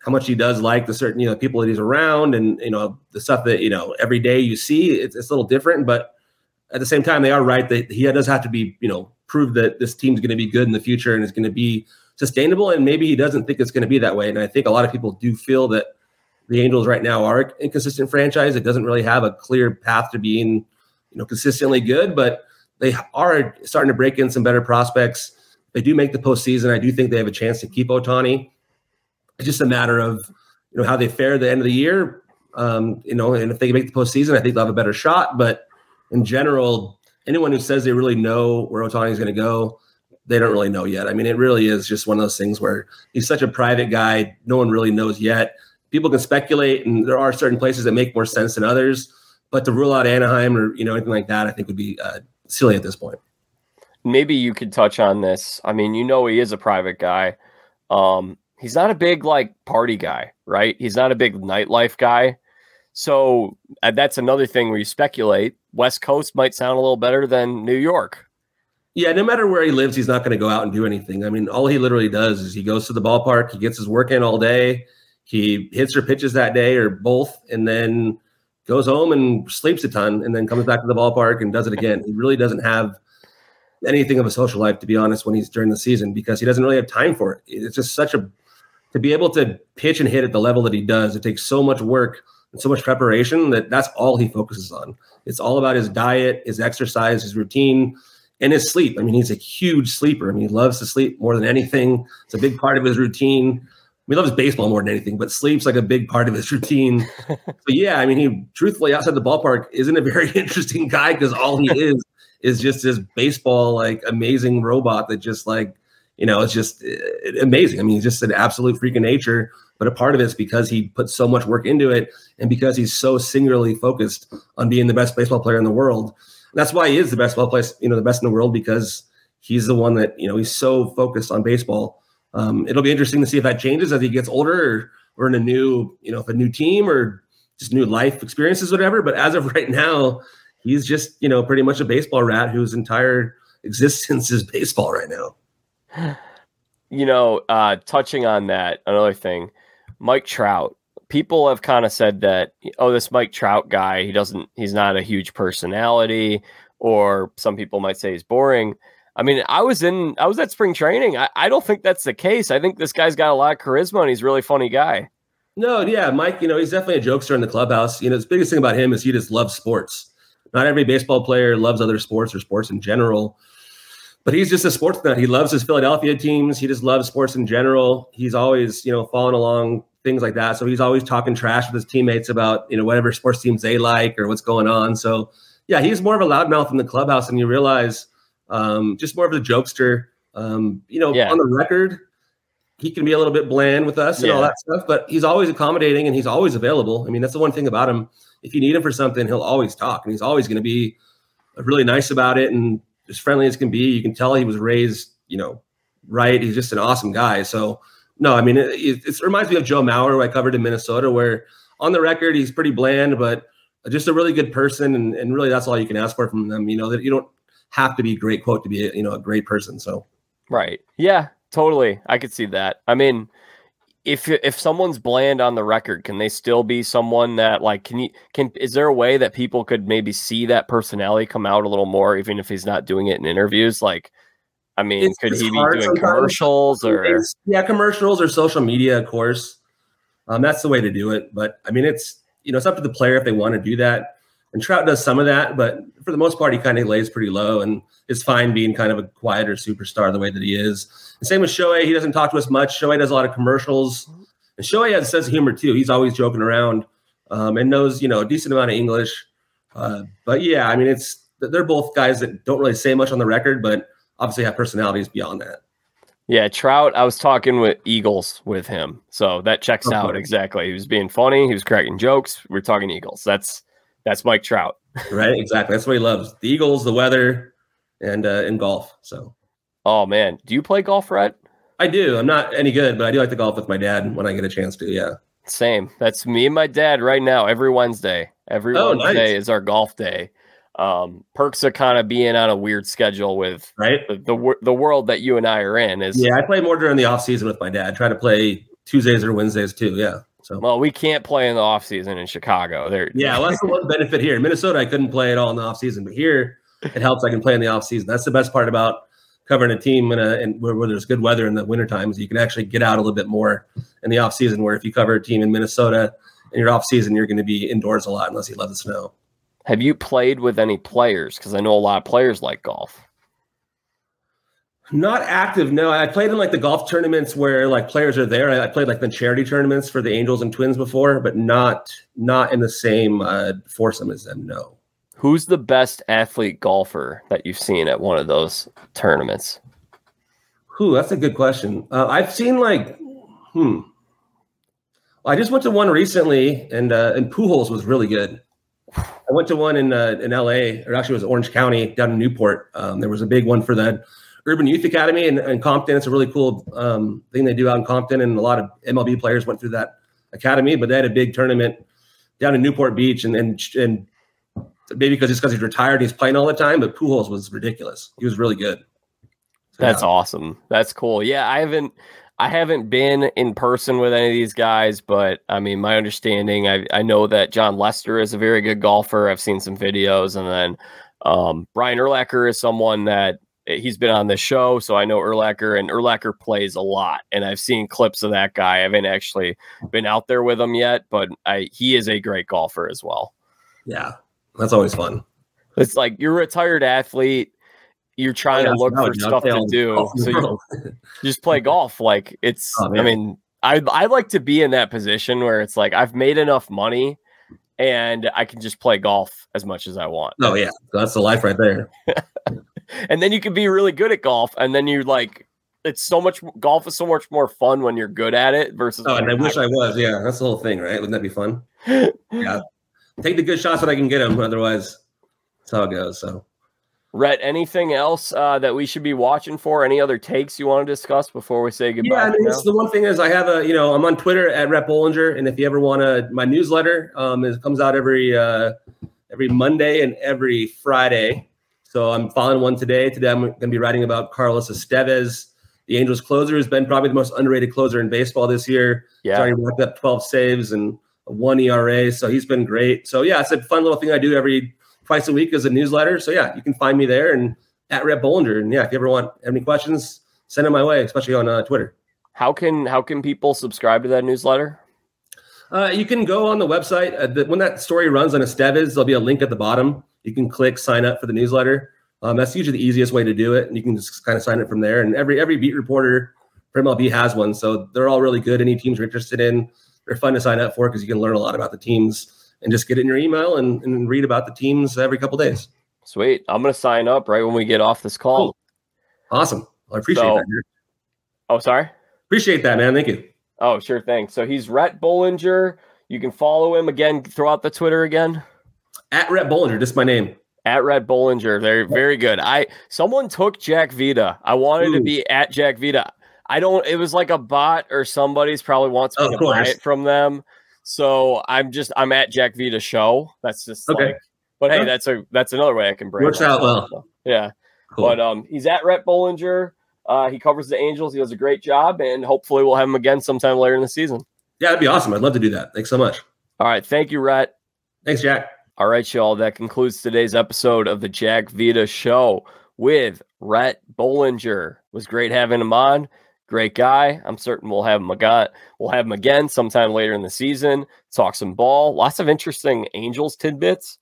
how much he does like the certain you know people that he's around and you know the stuff that you know every day you see it's, it's a little different but at the same time they are right that he does have to be you know prove that this team's going to be good in the future and it's going to be sustainable and maybe he doesn't think it's going to be that way and i think a lot of people do feel that the angels right now are an inconsistent franchise it doesn't really have a clear path to being you know consistently good but they are starting to break in some better prospects they do make the postseason i do think they have a chance to keep Ohtani. it's just a matter of you know how they fare at the end of the year. Um, you know, and if they make the postseason, I think they'll have a better shot. But in general, anyone who says they really know where Ohtani is going to go, they don't really know yet. I mean, it really is just one of those things where he's such a private guy. No one really knows yet. People can speculate, and there are certain places that make more sense than others. But to rule out Anaheim or you know anything like that, I think would be uh, silly at this point. Maybe you could touch on this. I mean, you know, he is a private guy. Um, he's not a big like party guy, right? He's not a big nightlife guy. So uh, that's another thing where you speculate West Coast might sound a little better than New York. Yeah, no matter where he lives, he's not going to go out and do anything. I mean, all he literally does is he goes to the ballpark, he gets his work in all day, he hits or pitches that day or both, and then goes home and sleeps a ton, and then comes back to the ballpark and does it again. He really doesn't have anything of a social life, to be honest, when he's during the season because he doesn't really have time for it. It's just such a to be able to pitch and hit at the level that he does, it takes so much work and so much preparation that that's all he focuses on. It's all about his diet, his exercise, his routine, and his sleep. I mean, he's a huge sleeper. I mean, he loves to sleep more than anything. It's a big part of his routine. He loves baseball more than anything, but sleep's like a big part of his routine. so yeah, I mean, he truthfully outside the ballpark isn't a very interesting guy because all he is is just this baseball like amazing robot that just like you know, it's just uh, amazing. I mean, he's just an absolute freak of nature. But a part of it is because he put so much work into it, and because he's so singularly focused on being the best baseball player in the world. And that's why he is the best ball player, you know, the best in the world because he's the one that you know he's so focused on baseball. Um, it'll be interesting to see if that changes as he gets older, or, or in a new, you know, if a new team or just new life experiences, whatever. But as of right now, he's just you know pretty much a baseball rat whose entire existence is baseball right now you know, uh, touching on that, another thing, Mike Trout. People have kind of said that, oh, this Mike Trout guy, he doesn't, he's not a huge personality, or some people might say he's boring. I mean, I was in, I was at spring training. I, I don't think that's the case. I think this guy's got a lot of charisma and he's a really funny guy. No, yeah, Mike, you know, he's definitely a jokester in the clubhouse. You know, the biggest thing about him is he just loves sports. Not every baseball player loves other sports or sports in general but he's just a sports nut. He loves his Philadelphia teams. He just loves sports in general. He's always, you know, following along things like that. So he's always talking trash with his teammates about, you know, whatever sports teams they like or what's going on. So yeah, he's more of a loudmouth in the clubhouse, and you realize um, just more of a jokester. Um, you know, yeah. on the record, he can be a little bit bland with us and yeah. all that stuff, but he's always accommodating and he's always available. I mean, that's the one thing about him. If you need him for something, he'll always talk, and he's always going to be really nice about it and as friendly as can be. You can tell he was raised, you know, right. He's just an awesome guy. So no, I mean, it, it, reminds me of Joe Mauer, who I covered in Minnesota, where on the record he's pretty bland, but just a really good person, and, and really that's all you can ask for from them. You know that you don't have to be great quote to be a, you know a great person. So right, yeah, totally. I could see that. I mean, if if someone's bland on the record, can they still be someone that like can you can is there a way that people could maybe see that personality come out a little more, even if he's not doing it in interviews? Like, I mean, it's, could it's he be doing sometimes. commercials or yeah, commercials or social media, of course. Um, that's the way to do it. But I mean, it's you know, it's up to the player if they want to do that. And Trout does some of that, but for the most part, he kind of lays pretty low and is fine being kind of a quieter superstar the way that he is. And same with Shohei. He doesn't talk to us much. Shohei does a lot of commercials. And Shohei has a sense of humor too. He's always joking around um, and knows, you know, a decent amount of English. Uh, but yeah, I mean, it's they're both guys that don't really say much on the record, but obviously have personalities beyond that. Yeah, Trout. I was talking with Eagles with him, so that checks okay. out exactly. He was being funny. He was cracking jokes. We are talking Eagles. That's that's Mike Trout. right, exactly. That's what he loves: the Eagles, the weather, and uh, in golf. So, oh man, do you play golf, Rhett? I do. I'm not any good, but I do like to golf with my dad when I get a chance to. Yeah. Same. That's me and my dad right now. Every Wednesday. Every oh, Wednesday nice. is our golf day. Um, perks of kind of being on a weird schedule with right the, the, the world that you and I are in. Is yeah, I play more during the off season with my dad. Try to play Tuesdays or Wednesdays too. Yeah. So well, we can't play in the off season in Chicago. There, yeah, well, that's the one benefit here in Minnesota. I couldn't play at all in the off season, but here it helps. I can play in the off season. That's the best part about covering a team in a and where, where, there's good weather in the winter times. You can actually get out a little bit more in the off season. Where if you cover a team in Minnesota in your off season, you're going to be indoors a lot unless you love the snow. Have you played with any players? Because I know a lot of players like golf. Not active, no. I played in like the golf tournaments where like players are there. I, played like the charity tournaments for the Angels and Twins before, but not not in the same uh, foursome as them. No. Who's the best athlete golfer that you've seen at one of those tournaments? Who? That's a good question. Uh, I've seen like, hmm. I just went to one recently, and uh, and Pujols was really good. I went to one in uh, in L.A. or actually it was Orange County down in Newport. Um, there was a big one for that Urban Youth Academy in, in Compton. It's a really cool um, thing they do out in Compton, and a lot of MLB players went through that academy. But they had a big tournament down in Newport Beach, and and, and maybe because it's because he's retired, he's playing all the time. But Pujols was ridiculous. He was really good. So, That's yeah. awesome. That's cool. Yeah, I haven't. I haven't been in person with any of these guys, but I mean, my understanding, I, I know that Jon Lester is a very good golfer. I've seen some videos, and then um, Brian Urlacher is someone that Eh, he's been on the show, so I know Urlacher, and Urlacher plays a lot, and I've seen clips of that guy. I haven't actually been out there with him yet, but I he is a great golfer as well. Yeah, that's always fun. It's like you're a retired athlete. You're trying yeah, to look for stuff to do, so you just play golf. Like it's, oh, I mean, I I like to be in that position where it's like I've made enough money and I can just play golf as much as I want. Oh yeah, that's the life right there. and then you can be really good at golf, and then you like it's so much golf is so much more fun when you're good at it versus. Oh, and I wish I was. Yeah, that's the whole thing, right? Wouldn't that be fun? yeah, take the good shots when I can get them. Otherwise, that's how it goes. So. Rhett, anything else uh, that we should be watching for? Any other takes you want to discuss before we say goodbye? Yeah, I mean, the one thing is I have a, you know, I'm on Twitter at Rhett Bollinger, and if you ever want to, my newsletter um, it comes out every uh, every Monday and every Friday. So I'm following one today. Today I'm going to be writing about Carlos Estevez, the Angels closer, has been probably the most underrated closer in baseball this year. Yeah, already racked up 12 saves and one ERA, so he's been great. So yeah, it's a fun little thing I do every twice a week as a newsletter. So yeah, you can find me there and at Rhett Bollinger. And yeah, if you ever want any questions, send them my way, especially on uh, Twitter. How can how can people subscribe to that newsletter? Uh, you can go on the website. Uh, the, when that story runs on Estevez, there'll be a link at the bottom. You can click sign up for the newsletter. Um, that's usually the easiest way to do it, and you can just kind of sign up from there. And every every beat reporter for MLB has one, so they're all really good. Any teams you're interested in, they're fun to sign up for because you can learn a lot about the teams and just get it in your email and, and read about the teams every couple days. Sweet. I'm going to sign up right when we get off this call. Cool. Awesome. Well, I appreciate so, that. Dude. Oh, sorry. Appreciate that, man. Thank you. Oh, sure thing. So he's Rhett Bollinger. You can follow him again. Throw out the Twitter again. At Rhett Bollinger, just my name. At Rhett Bollinger. They're very good. I someone took Jack Vita. I wanted Ooh. to be at Jack Vita. I don't. It was like a bot or somebody's probably wants me to buy it from them. So I'm just I'm at Jack Vita show. That's just okay. Like, but hey, that's a that's another way I can bring. Works out well. Yeah. Cool. But um, he's at Rhett Bollinger. Uh, he covers the Angels. He does a great job, and hopefully we'll have him again sometime later in the season. Yeah, that'd be awesome. I'd love to do that. Thanks so much. All right. Thank you, Rhett. Thanks, Jack. All right, y'all. That concludes today's episode of the Jack Vita Show with Rhett Bollinger. It was great having him on. Great guy. I'm certain we'll have him again. We'll have him again sometime later in the season. Talk some ball. Lots of interesting Angels tidbits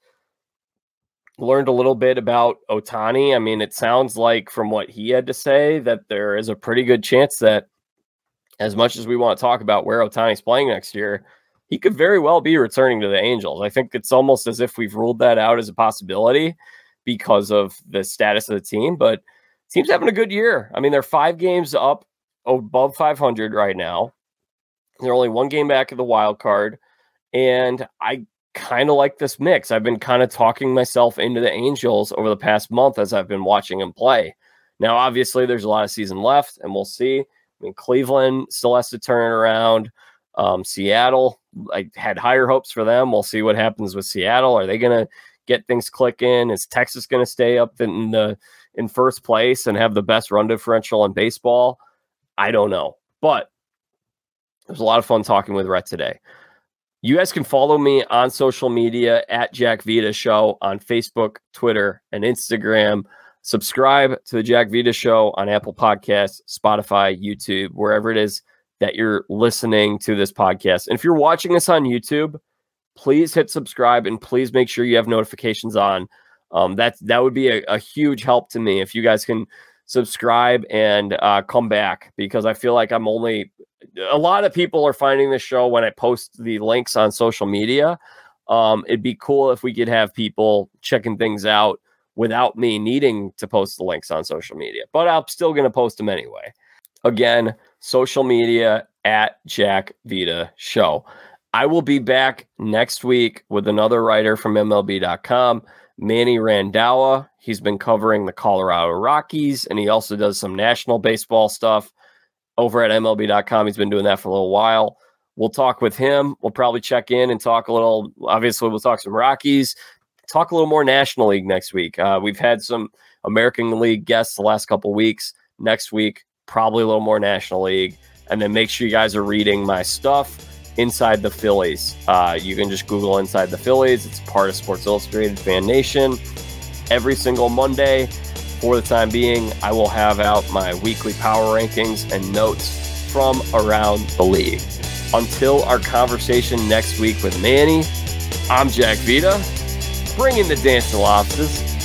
learned a little bit about Ohtani. I mean, it sounds like from what he had to say that there is a pretty good chance that, as much as we want to talk about where Ohtani's playing next year, he could very well be returning to the Angels. I think it's almost as if we've ruled that out as a possibility because of the status of the team. But team's having a good year. I mean, they're five games up above 500 right now. They're only one game back of the wild card. And I kind of like this mix. I've been kind of talking myself into the Angels over the past month as I've been watching him play. Now, obviously, there's a lot of season left, and we'll see. I mean, Cleveland still has to turn around. Um, Seattle, I had higher hopes for them. We'll see what happens with Seattle. Are they going to get things clicking? Is Texas going to stay up in the in first place and have the best run differential in baseball? I don't know, but it was a lot of fun talking with Rhett today. You guys can follow me on social media at Jack Vita Show on Facebook, Twitter, and Instagram. Subscribe to the Jack Vita Show on Apple Podcasts, Spotify, YouTube, wherever it is that you're listening to this podcast. And if you're watching this on YouTube, please hit subscribe and please make sure you have notifications on. Um, that that would be a, a, huge help to me if you guys can subscribe and uh, come back because I feel like I'm only a lot of people are finding this show when I post the links on social media. Um, it'd be cool if we could have people checking things out without me needing to post the links on social media, but I'm still going to post them anyway. Again, social media at Jack Vita Show. I will be back next week with another writer from MLB.com, Manny Randhawa. He's been covering the Colorado Rockies and he also does some national baseball stuff over at MLB.com. He's been doing that for a little while. We'll talk with him. We'll probably check in and talk a little. Obviously, we'll talk some Rockies, talk a little more National League next week. Uh, we've had some American League guests the last couple weeks. Next week, probably a little more National League. And then make sure you guys are reading my stuff inside the Phillies. Uh, you can just Google Inside the Phillies. It's part of Sports Illustrated Fan Nation. Every single Monday, for the time being, I will have out my weekly power rankings and notes from around the league. Until our conversation next week with Manny, I'm Jack Vita, bringing the dance to lobsters.